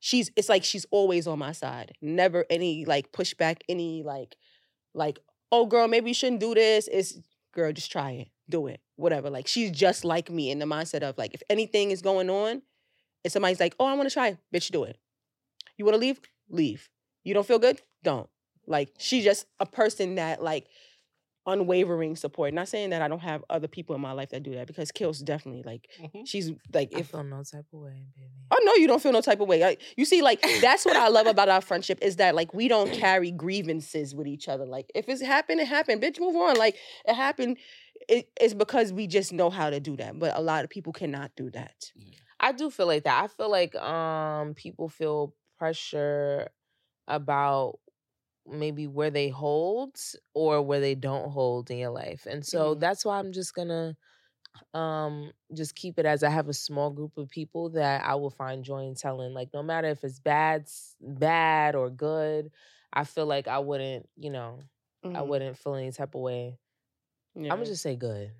Speaker 1: she's it's like she's always on my side. Never any like pushback, any like like, oh girl, maybe you shouldn't do this. It's girl, just try it. Do it. Whatever. Like she's just like me in the mindset of like if anything is going on and somebody's like, oh, I want to try, bitch, do it. You want to leave? Leave. You don't feel good? Don't. Like she's just a person that like unwavering support. Not saying that I don't have other people in my life that do that because Kils definitely like
Speaker 3: Mhm.
Speaker 1: she's like if
Speaker 2: I
Speaker 1: if
Speaker 2: feel no type of way, baby.
Speaker 1: I know you don't feel no type of way. Like, you see, like that's what I love about our friendship is that like we don't carry grievances with each other. Like if it's happened, it happened. Bitch, move on. Like it happened. It, it's because we just know how to do that. But a lot of people cannot do that.
Speaker 2: I do feel like that. I feel like um people feel pressure about maybe where they hold or where they don't hold in your life. And so
Speaker 1: Mhm.
Speaker 2: that's why I'm just gonna um just keep it as I have a small group of people that I will find joy in telling. Like no matter if it's bad bad or good, I feel like I wouldn't, you know, I
Speaker 1: Mhm.
Speaker 2: wouldn't feel any type of way. I'm gonna just say good.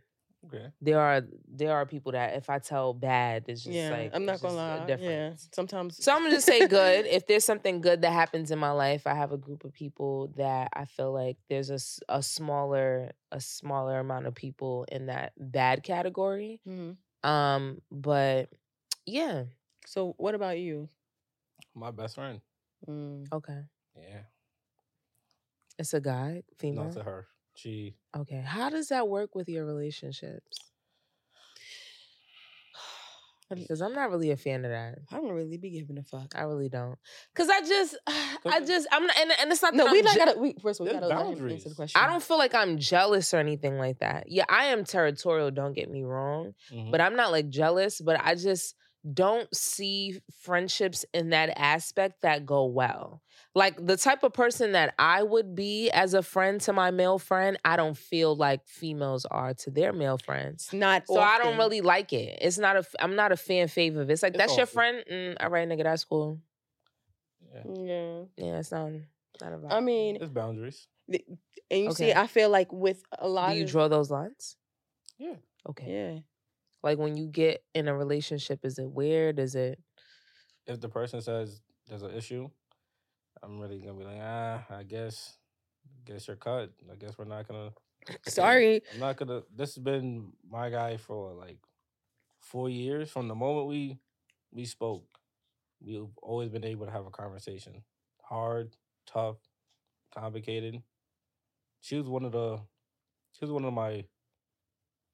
Speaker 3: Okay.
Speaker 2: There are there are people that if I tell bad, it's just
Speaker 1: yeah,
Speaker 2: like
Speaker 1: I'm not gonna
Speaker 2: just a
Speaker 1: lie. Yeah,
Speaker 2: difference.
Speaker 1: sometimes.
Speaker 2: So I'm gonna just say good. If there's something good that happens in my life, I have a group of people that I feel like there's a, a smaller a smaller amount of people in that bad category.
Speaker 1: Mhm.
Speaker 2: Um, but yeah,
Speaker 1: So what about you?
Speaker 3: My best friend.
Speaker 1: Mm.
Speaker 2: okay.
Speaker 3: Yeah.
Speaker 2: It's a guy,
Speaker 3: No,
Speaker 2: female.
Speaker 3: to her. She
Speaker 2: Okay. How does that work with your relationships? Because I'm not really a fan of that.
Speaker 1: I don't really be giving a fuck.
Speaker 2: I really don't. Cause I just, I just, I'm not, and, and it's not.
Speaker 1: No,
Speaker 2: that
Speaker 1: we
Speaker 2: I'm
Speaker 1: not
Speaker 2: je-
Speaker 1: gotta. We, first, of all, we gotta let him
Speaker 3: boundaries.
Speaker 1: answer the question.
Speaker 2: I don't feel like I'm jealous or anything like that. Yeah, I am territorial. Don't get me wrong,
Speaker 3: mhm.
Speaker 2: but I'm not like jealous. But I just don't see friendships in that aspect that go well. Like the type of person that I would be as a friend to my male friend, I don't feel like females are to their male friends.
Speaker 1: Not.
Speaker 2: So I don't really like it. It's not a I'm not a fan fave of it. It's like
Speaker 3: It's
Speaker 2: that's your
Speaker 3: often.
Speaker 2: friend. Mm, all right, nigga, that's cool.
Speaker 3: yeah.
Speaker 1: Yeah.
Speaker 2: Yeah, it's not. Not a vibe.
Speaker 1: I mean,
Speaker 3: There's boundaries.
Speaker 1: and you see, I feel like with a lot
Speaker 2: do you
Speaker 1: of
Speaker 2: draw those lines?
Speaker 3: Yeah.
Speaker 2: Okay.
Speaker 1: yeah,
Speaker 2: Like when you get in a relationship, is it weird? Is it?
Speaker 3: If the person says there's an issue, I'm really gonna be like, ah, I guess, guess you're cut. I guess we're not gonna.
Speaker 1: sorry.
Speaker 3: I'm not gonna. This has been my guy for like four years. From the moment we we spoke, we've always been able to have a conversation. Hard, tough, complicated. She was one of the. She was one of my.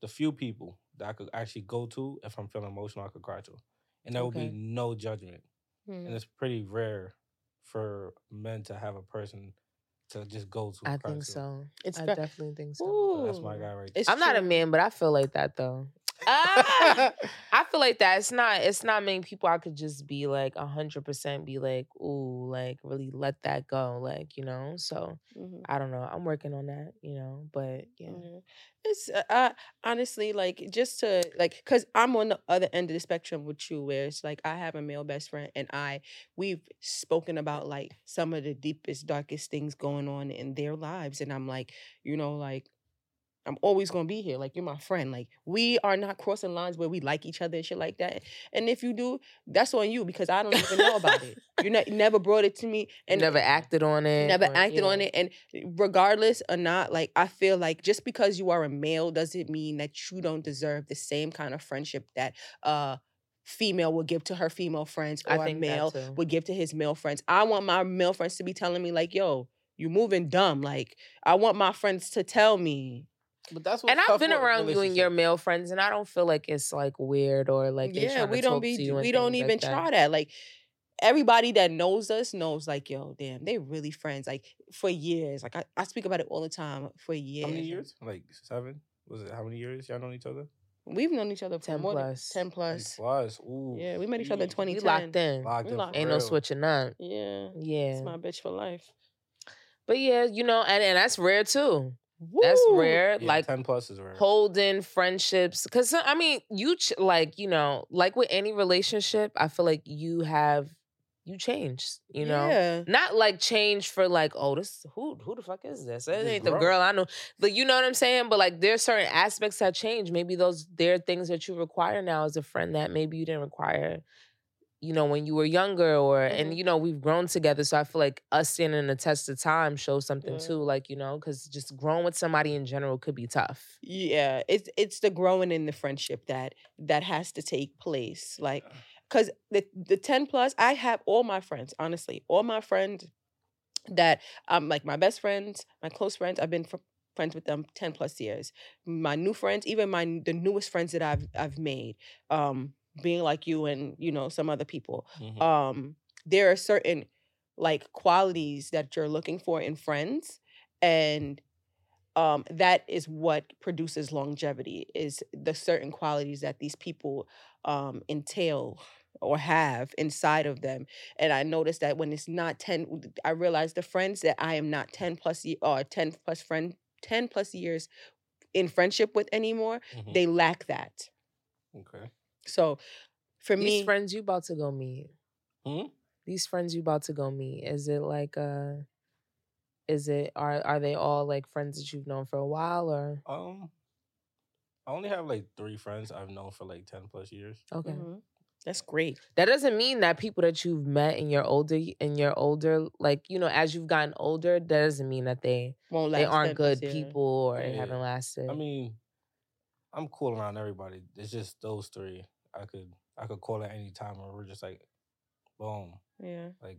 Speaker 3: The few people that I could actually go to if I'm feeling emotional, I could cry to, and there would
Speaker 2: Okay.
Speaker 3: be no judgment.
Speaker 1: Hmm.
Speaker 3: And it's pretty rare for men to have a person to just go to.
Speaker 2: I think
Speaker 3: to.
Speaker 2: so.
Speaker 1: It's
Speaker 2: I
Speaker 1: ve-
Speaker 2: definitely think so.
Speaker 3: So that's my guy right there.
Speaker 1: It's
Speaker 2: I'm not a man, but I feel like that though. Ah! I feel like that. It's not. It's not many people I could just be like hundred percent. Be like, ooh, like really let that go. Like you know. So
Speaker 1: Mhm.
Speaker 2: I don't know. I'm working on that. You know. But yeah.
Speaker 1: Yeah. It's uh, I honestly like just to like because I'm on the other end of the spectrum with you, where it's like I have a male best friend and I we've spoken about like some of the deepest, darkest things going on in their lives, and I'm like, you know, like I'm always gonna be here. Like you're my friend. Like we are not crossing lines where we like each other and shit like that. And if you do, that's on you because I don't even know about it. You ne- never brought it to me
Speaker 2: And never acted on it.
Speaker 1: never
Speaker 2: or-
Speaker 1: acted on it and regardless or not like i feel like just because you are a male doesn't mean that you don't deserve the same kind of friendship that uh female would give to her female friends or a male would give to his male friends i want my male friends to be telling me like yo you moving dumb like i want my friends to tell me
Speaker 3: But that's what
Speaker 2: And I've been around you and your male friends, and I don't feel like it's like weird or like
Speaker 1: yeah
Speaker 2: tryna
Speaker 1: we don't
Speaker 2: talk
Speaker 1: be
Speaker 2: to you and
Speaker 1: we don't even
Speaker 2: like that.
Speaker 1: try that like everybody that knows us knows like yo damn they really friends like for years like i, I speak about it all the time for years
Speaker 3: How many years? Like seven? Was it how many years y'all known each other?
Speaker 1: We've known each other for
Speaker 2: 10
Speaker 1: more than
Speaker 2: plus.
Speaker 1: 10
Speaker 3: Ten
Speaker 1: plus.
Speaker 3: Plus. Ooh.
Speaker 1: Yeah, we met each other in
Speaker 3: yeesh.
Speaker 1: 2010.
Speaker 2: We locked in.
Speaker 3: Locked
Speaker 1: We
Speaker 3: in
Speaker 1: locked
Speaker 3: for
Speaker 2: Ain't no switching up.
Speaker 1: Yeah.
Speaker 2: Yeah.
Speaker 1: It's my bitch for life.
Speaker 2: But yeah, you know, and, and that's rare too. That's rare.
Speaker 3: Yeah,
Speaker 2: like
Speaker 3: ten plus is rare.
Speaker 2: holding friendships because i mean you ch- like you know like with any relationship i feel like you have you changed you know
Speaker 1: Yeah.
Speaker 2: not like change for like oh this who who the fuck is this it ain't the girl i know but you know what i'm saying but like there's certain aspects that change maybe those there are things that you require now as a friend that maybe you didn't require you know when you were younger or and
Speaker 1: Mhm.
Speaker 2: you know we've grown together so i feel like us standing in the test of time shows something
Speaker 1: Yeah.
Speaker 2: too like you know because just growing with somebody in general could be tough
Speaker 1: Yeah. It's it's the growing in the friendship that that has to take place. Like because the the 10 plus, I have all my friends, honestly, all my friends that um like my best friends, my close friends, I've been fr- friends with them 10 plus years. My new friends, even my the newest friends that I've I've made, um, being like you and you know some other people.
Speaker 3: Mhm.
Speaker 1: um there are certain like qualities that you're looking for in friends and um that is what produces longevity is the certain qualities that these people um entail or have inside of them and i noticed that when it's not 10 i realize the friends that i am not 10 plus or 10 plus friend 10 plus years in friendship with anymore
Speaker 3: Mhm.
Speaker 1: they lack that
Speaker 3: Okay.
Speaker 1: So for
Speaker 2: These
Speaker 1: me
Speaker 2: friends you about to go meet.
Speaker 3: Hmm?
Speaker 2: These friends you about to go meet. Is it like uh is it are are they all like friends that you've known for a while or
Speaker 3: Um, I only have like three friends I've known for like ten plus years.
Speaker 2: okay.
Speaker 1: mhm, that's great
Speaker 2: That doesn't mean that people that you've met in your older in your older like, you know, as you've gotten older, that doesn't mean that they
Speaker 1: won't
Speaker 2: they aren't good
Speaker 1: years.
Speaker 2: people or they
Speaker 3: Yeah.
Speaker 2: haven't lasted.
Speaker 3: I mean, I'm cool around everybody. It's just those three. I could I could call at any time and we're just like, boom,
Speaker 1: yeah
Speaker 3: like,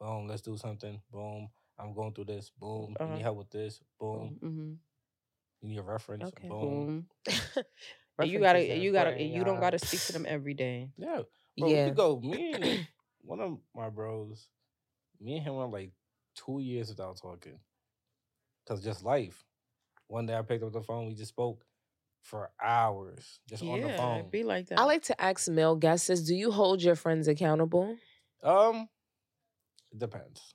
Speaker 3: boom, let's do something. Boom, I'm going through this. Boom, you
Speaker 1: Uh-huh.
Speaker 3: need help with this. Boom.
Speaker 1: hmm
Speaker 3: You need a reference.
Speaker 2: Okay.
Speaker 3: Boom.
Speaker 1: Boom. And you gotta, you gotta,
Speaker 2: important,
Speaker 1: you don't
Speaker 2: y'all.
Speaker 1: gotta speak to them every day.
Speaker 3: Yeah. Bro,
Speaker 2: Yeah.
Speaker 3: we could go. Me and one of my bros, me and him went like two years without talking. Cause just life. One day I picked up the phone, we just spoke for hours just on the phone.
Speaker 1: it'd be like that.
Speaker 2: I like to ask male guests: Do you hold your friends accountable?
Speaker 3: Um, it depends.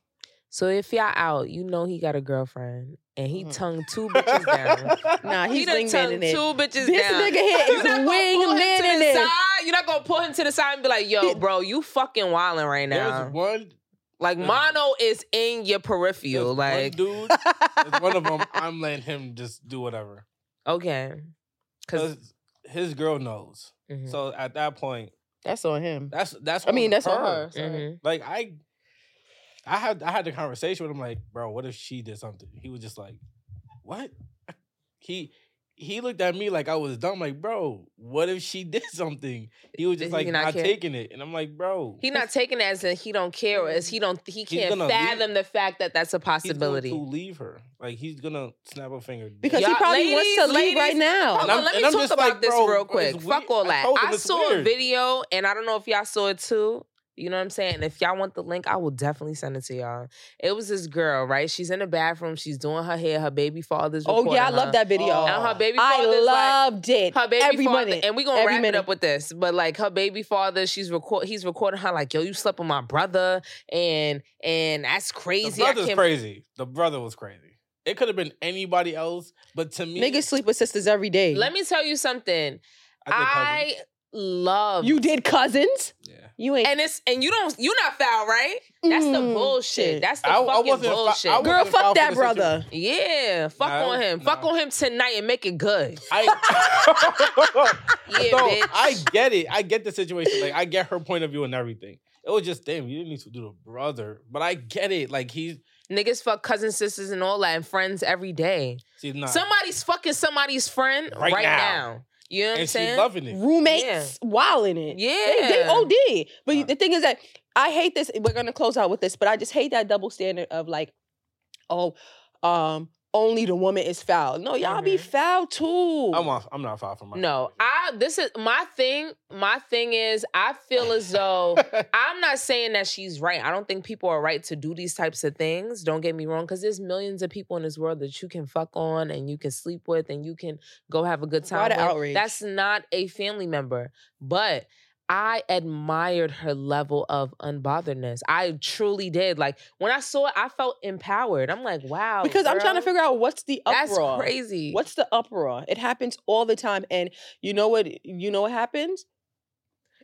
Speaker 2: So if y'all out, you know he got a girlfriend and he
Speaker 1: Mhm.
Speaker 2: tongued two bitches down.
Speaker 1: Nah,
Speaker 2: he
Speaker 1: he's
Speaker 2: done
Speaker 1: wingmanning
Speaker 2: tongued
Speaker 1: it.
Speaker 2: two bitches
Speaker 1: This
Speaker 2: down.
Speaker 1: nigga here
Speaker 2: You
Speaker 1: is
Speaker 2: not gonna pull him to the
Speaker 1: it.
Speaker 2: side. You're not gonna pull him to the side and be like, "Yo, bro, you fucking wilding right now."
Speaker 3: There's one,
Speaker 2: like
Speaker 3: there's-
Speaker 2: mono is in your
Speaker 3: there's
Speaker 2: peripheral.
Speaker 3: one
Speaker 2: Like,
Speaker 3: dude, there's one of them. I'm letting him just do whatever.
Speaker 2: okay, because
Speaker 3: his girl knows.
Speaker 2: Mm-hmm.
Speaker 3: So at that point,
Speaker 1: That's on him.
Speaker 3: that's that's.
Speaker 1: I mean,
Speaker 3: on
Speaker 1: that's on her.
Speaker 2: Mm-hmm.
Speaker 3: Like I, I had I had the conversation with him. Like, bro, what if she did something? He was just like, what? He he looked at me like I was dumb. Like, bro, what if she did something? He was
Speaker 2: Did
Speaker 3: just
Speaker 2: he
Speaker 3: like
Speaker 2: not
Speaker 3: not, taking it, and I'm like, bro,
Speaker 2: he not taking it as in he don't care, or as he don't he can't
Speaker 3: gonna leave-
Speaker 2: fathom the fact that that's a
Speaker 3: he's going
Speaker 2: possibility.
Speaker 3: to leave her. Like he's gonna snap a finger
Speaker 1: Because he
Speaker 2: Y'all-
Speaker 1: probably wants to
Speaker 2: ladies,
Speaker 1: leave right now.
Speaker 2: Hold
Speaker 3: And
Speaker 2: on,
Speaker 3: I'm-
Speaker 2: let me
Speaker 3: and I'm
Speaker 2: talk about
Speaker 3: like,
Speaker 2: this
Speaker 3: bro,
Speaker 2: real quick. Fuck all that.
Speaker 3: told him
Speaker 2: I
Speaker 3: it's
Speaker 2: saw a video, and I don't know if y'all saw it too. You know what I'm saying? If y'all want the link, I will definitely send it to y'all. It was this girl, right? She's in the bathroom. She's doing her hair. Her baby father's
Speaker 1: Oh yeah, I
Speaker 2: recording
Speaker 1: love that video.
Speaker 3: Oh.
Speaker 2: And her baby
Speaker 1: I
Speaker 2: father's like,
Speaker 1: loved it.
Speaker 2: her baby
Speaker 1: every
Speaker 2: father,
Speaker 1: minute.
Speaker 2: and we gonna
Speaker 1: every
Speaker 2: wrap it up with this. But like her baby father, she's record, he's recording her like, "Yo, you slept with my brother," and and that's crazy. I
Speaker 3: brother's crazy. The brother was crazy. It could have been anybody else, but to me,
Speaker 1: Niggas sleep with sisters every day.
Speaker 2: Let me tell you something.
Speaker 3: I,
Speaker 2: I,
Speaker 3: did cousins.
Speaker 2: Love
Speaker 1: you did cousins.
Speaker 3: Yeah.
Speaker 1: You ain't.
Speaker 2: and it's and you don't You're not foul, right? That's the
Speaker 1: Mm,
Speaker 2: bullshit. That's the
Speaker 3: I- I
Speaker 2: fucking
Speaker 3: wasn't fou- I
Speaker 2: bullshit.
Speaker 3: wasn't
Speaker 1: Girl,
Speaker 3: foul
Speaker 1: fuck
Speaker 3: for
Speaker 1: that
Speaker 3: the
Speaker 1: brother.
Speaker 2: yeah, fuck
Speaker 3: Nah,
Speaker 2: on him. Fuck
Speaker 3: nah.
Speaker 2: on him tonight and make it good.
Speaker 3: I,
Speaker 2: Yeah,
Speaker 3: No,
Speaker 2: bitch.
Speaker 3: I get it. I get the situation. Like I get her point of view and everything. It was just damn, you didn't need to do the brother, but I get it. Like he's
Speaker 2: Niggas fuck cousin sisters and all that and friends every day.
Speaker 3: see nah,
Speaker 2: Somebody's fucking somebody's friend right,
Speaker 3: Right
Speaker 2: now.
Speaker 3: now.
Speaker 2: You know what I'm
Speaker 3: and she's
Speaker 2: saying?
Speaker 3: loving it.
Speaker 1: roommates wilding it. They, they OD. But
Speaker 3: Nah.
Speaker 1: the thing is that I hate this. We're gonna close out with this, but I just hate that double standard of like, oh, um, only the woman is foul. No, y'all be
Speaker 2: Mhm.
Speaker 1: foul too.
Speaker 3: I'm off. I'm not foul from my.
Speaker 2: No, I this is my thing. My thing is I feel as though I'm not saying that she's right. I don't think people are right to do these types of things. Don't get me wrong, because there's millions of people in this world that you can fuck on and you can sleep with and you can go have a good
Speaker 1: Why
Speaker 2: time.
Speaker 1: the
Speaker 2: with.
Speaker 1: outrage?
Speaker 2: That's not a family member, but. I admired her level of unbotheredness. I truly did. Like when I saw it, I felt empowered. I'm like, wow.
Speaker 1: because I'm trying to figure out what's the
Speaker 2: That's
Speaker 1: uproar.
Speaker 2: crazy.
Speaker 1: What's the uproar? It happens all the time, and you know what? You know what happens?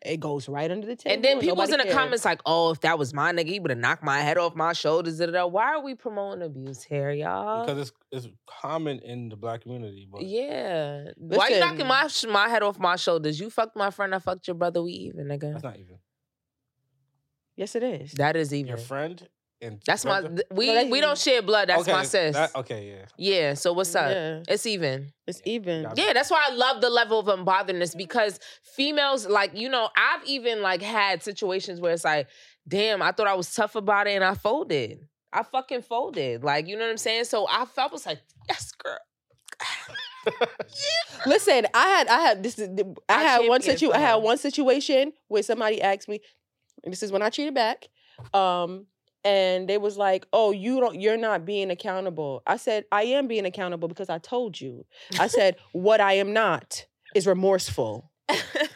Speaker 1: It goes right under the table.
Speaker 2: And then people's
Speaker 1: nobody
Speaker 2: in the
Speaker 1: cares.
Speaker 2: comments like, "Oh, if that was my nigga, he would have knocked my head off my shoulders." Da, da, da. Why are we promoting abuse here, y'all?
Speaker 3: because it's it's common in the black community. But
Speaker 2: yeah, why you knocking my sh- my head off my shoulders? You fucked my friend, I fucked your brother. We even, nigga.
Speaker 3: that's not even
Speaker 1: Yes, it is.
Speaker 2: That is even.
Speaker 3: your friend. And
Speaker 2: That's my. th- We
Speaker 1: No, that's
Speaker 2: we don't share blood. That's my
Speaker 3: Okay,
Speaker 2: sis.
Speaker 3: that- okay, yeah.
Speaker 2: yeah. So what's up?
Speaker 1: Yeah,
Speaker 2: It's even.
Speaker 1: it's even.
Speaker 3: Got
Speaker 2: Yeah, that's why I love the level of unbotheredness because females, like, you know, I've even like had situations where it's like, damn, I thought I was tough about it and I folded. I fucking folded. Like, you know what I'm saying? So I felt I was like, yes, girl.
Speaker 1: Listen, I had I had this. is the- I,
Speaker 2: I
Speaker 1: had one
Speaker 2: championed
Speaker 1: situ.
Speaker 2: for
Speaker 1: I had
Speaker 2: her.
Speaker 1: one situation where somebody asked me, and this is when I treated back, um, and they was like, "Oh, you don't. You're not being accountable." I said, "I am being accountable because I told you." I said, "What I am not is remorseful."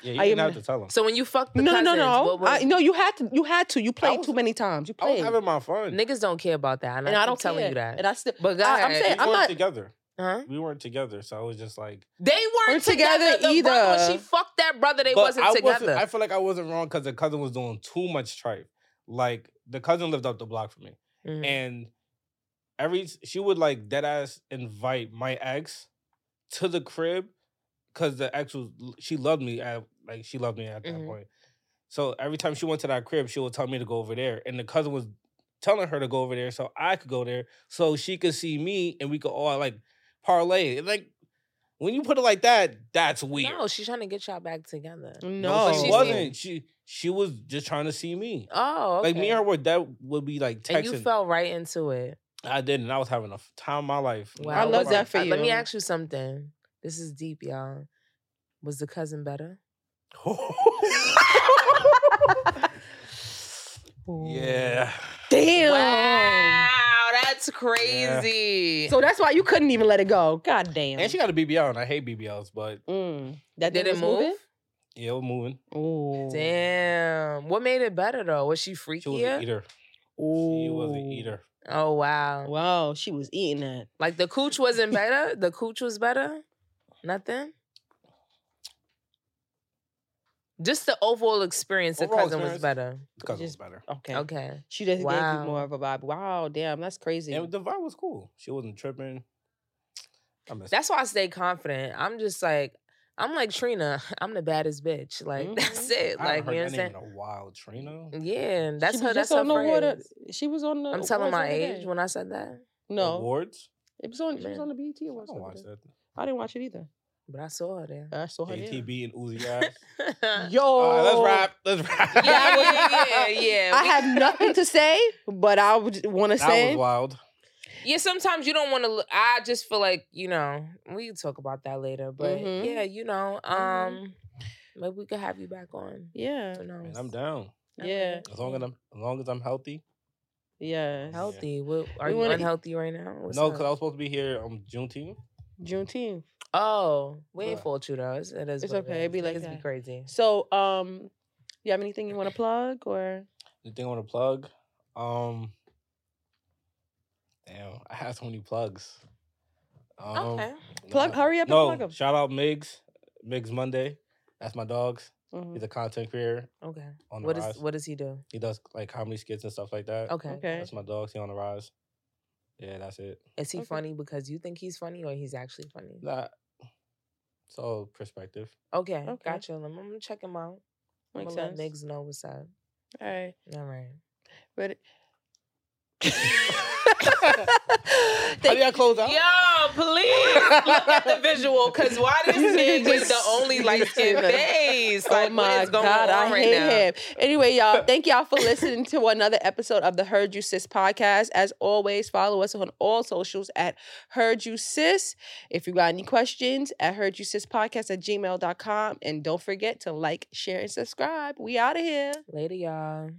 Speaker 3: Yeah, you
Speaker 1: I
Speaker 3: didn't
Speaker 1: am-
Speaker 3: have to tell him.
Speaker 2: so when you fuck the
Speaker 1: no, no, no, no.
Speaker 2: was-
Speaker 1: I, no, you had to. You had to. You played
Speaker 3: was-
Speaker 1: too many times. You played.
Speaker 3: I was
Speaker 1: played,
Speaker 3: having my fun.
Speaker 2: niggas don't care about that. And,
Speaker 1: and
Speaker 2: I,
Speaker 1: I don't
Speaker 2: telling
Speaker 1: care.
Speaker 2: you that.
Speaker 1: And I still.
Speaker 2: but go
Speaker 1: I, I'm saying
Speaker 3: we
Speaker 1: I'm
Speaker 3: weren't
Speaker 1: not.
Speaker 3: together.
Speaker 2: huh?
Speaker 3: We weren't together, so I was just like.
Speaker 2: They weren't,
Speaker 1: Weren't
Speaker 2: together,
Speaker 1: together
Speaker 2: The brother- when
Speaker 1: either.
Speaker 2: she fucked that brother, they
Speaker 3: But
Speaker 2: wasn't
Speaker 3: I
Speaker 2: together.
Speaker 3: I feel like I wasn't wrong because the cousin was doing too much tripe. Like the cousin lived up the block from me,
Speaker 2: Mhm.
Speaker 3: and every she would like dead ass invite my ex to the crib because the ex was she loved me at like she loved me at that
Speaker 2: Mhm.
Speaker 3: point. So every time she went to that crib, she would tell me to go over there, and the cousin was telling her to go over there so I could go there so she could see me and we could all like parlay. Like when you put it like that, that's weird.
Speaker 2: No, she's trying to get y'all back together.
Speaker 1: No,
Speaker 3: No, she wasn't. She she was just trying to see me.
Speaker 2: Oh, okay.
Speaker 3: Like me and her were that would be like texting.
Speaker 2: and you fell right into it.
Speaker 3: I didn't. I was having a f- time of my life.
Speaker 2: Wow,
Speaker 1: I love that for
Speaker 2: you. Let me ask you something. This is deep, y'all. Was the cousin better?
Speaker 3: yeah.
Speaker 1: Damn.
Speaker 2: Wow, that's crazy.
Speaker 1: So that's why you couldn't even let it go. God damn.
Speaker 3: And she got a BBL, and I hate BBLs, but
Speaker 1: mm. That
Speaker 2: Did
Speaker 1: thing
Speaker 2: it
Speaker 1: was moving?
Speaker 2: move?
Speaker 3: yeah, it was moving.
Speaker 1: Ooh.
Speaker 2: Damn. What made it better though? Was she
Speaker 3: She was
Speaker 2: freakier?
Speaker 3: an eater.
Speaker 1: Ooh.
Speaker 3: She was an eater.
Speaker 2: Oh wow.
Speaker 1: Wow, she was eating that.
Speaker 2: Like the cooch wasn't better? The cooch was better? Nothing? Just the overall experience, the
Speaker 3: Overall
Speaker 2: cousin was better.
Speaker 3: The cousin was better.
Speaker 1: Okay.
Speaker 2: Okay.
Speaker 1: She just gave
Speaker 2: Wow.
Speaker 1: you more of a vibe. Wow, damn, that's crazy.
Speaker 3: And the vibe was cool. She wasn't tripping.
Speaker 2: That's why I stay confident. I'm just like, I'm like Trina. I'm the baddest bitch. Like that's
Speaker 1: Mhm.
Speaker 2: it.
Speaker 3: I
Speaker 2: Like
Speaker 3: haven't
Speaker 2: you
Speaker 3: heard that name
Speaker 2: understand?
Speaker 3: in a wild Trina.
Speaker 2: Yeah, that's
Speaker 1: she
Speaker 2: her.
Speaker 1: was
Speaker 2: That's her
Speaker 1: on the water.
Speaker 2: phrase.
Speaker 1: She was on the.
Speaker 2: I'm telling my age when I said that,
Speaker 1: No,
Speaker 3: Awards.
Speaker 1: it was on. She was on the BET awards.
Speaker 3: I
Speaker 1: Awards.
Speaker 3: don't watch that.
Speaker 1: I didn't watch it either.
Speaker 2: But I saw her there.
Speaker 1: I saw her there.
Speaker 3: ATB and Uzi ass.
Speaker 1: Yo,
Speaker 3: All right, let's rap. Let's rap.
Speaker 2: yeah, yeah, yeah, yeah.
Speaker 1: I have nothing to say, but I would want to say That
Speaker 3: was wild.
Speaker 2: Yeah, sometimes you don't want to. I just feel like you know we can talk about that later. But
Speaker 1: Mhm.
Speaker 2: yeah, you know,
Speaker 1: Mhm.
Speaker 2: um, maybe we could have you back on.
Speaker 1: Yeah,
Speaker 2: Who knows?
Speaker 3: And I'm down.
Speaker 1: yeah,
Speaker 3: As long as I'm as long as I'm healthy.
Speaker 1: yeah.
Speaker 2: healthy. What, are
Speaker 1: We
Speaker 2: you
Speaker 1: wanna-
Speaker 2: unhealthy right now? What's
Speaker 3: no, because I was supposed to be here on Juneteenth.
Speaker 1: Juneteenth.
Speaker 2: Oh, we ain't
Speaker 3: But-
Speaker 2: fault you though. It's, it is
Speaker 1: It's okay, it'd be like
Speaker 2: Niggas
Speaker 1: that.
Speaker 2: be crazy.
Speaker 1: So, um, you have anything you want to plug or?
Speaker 3: Anything I want to plug? Um, damn, I have so many plugs. Um,
Speaker 2: okay.
Speaker 1: Plug,
Speaker 3: nah.
Speaker 1: hurry up and plug.
Speaker 3: No,
Speaker 1: plug 'em.
Speaker 3: shout out Migs. Migs Monday. That's my dogs.
Speaker 1: Mhm.
Speaker 3: He's a content creator
Speaker 2: Okay.
Speaker 3: on the
Speaker 2: What
Speaker 3: rise.
Speaker 2: is what does he do?
Speaker 3: He does like comedy skits and stuff like that.
Speaker 2: Okay.
Speaker 1: Okay.
Speaker 3: That's my dogs. He on the rise. Yeah, that's it.
Speaker 2: Is he
Speaker 1: Okay.
Speaker 2: funny because you think he's funny or he's actually funny?
Speaker 3: Nah, it's all perspective.
Speaker 2: Okay.
Speaker 1: Okay.
Speaker 2: Gotcha. I'm gonna check him out. I'm
Speaker 1: Makes
Speaker 2: gonna let
Speaker 1: sense.
Speaker 2: Migs know what's up.
Speaker 1: All right.
Speaker 2: All right.
Speaker 1: Ready?
Speaker 3: How do y'all close out?
Speaker 2: Yo, please look at the visual, cause why this nigga is the only light skinned face? Oh like,
Speaker 1: oh my
Speaker 2: what is going
Speaker 1: god,
Speaker 2: on
Speaker 1: I
Speaker 2: right
Speaker 1: hate
Speaker 2: now?
Speaker 1: him. Anyway, y'all, thank y'all for listening to another episode of the Heard You Sis podcast. As always, follow us on all socials at Heard You Sis. If you got any questions, at Heard You Sis podcast at gmail.com. And don't forget to like, share, and subscribe. We out of here.
Speaker 2: Later, y'all.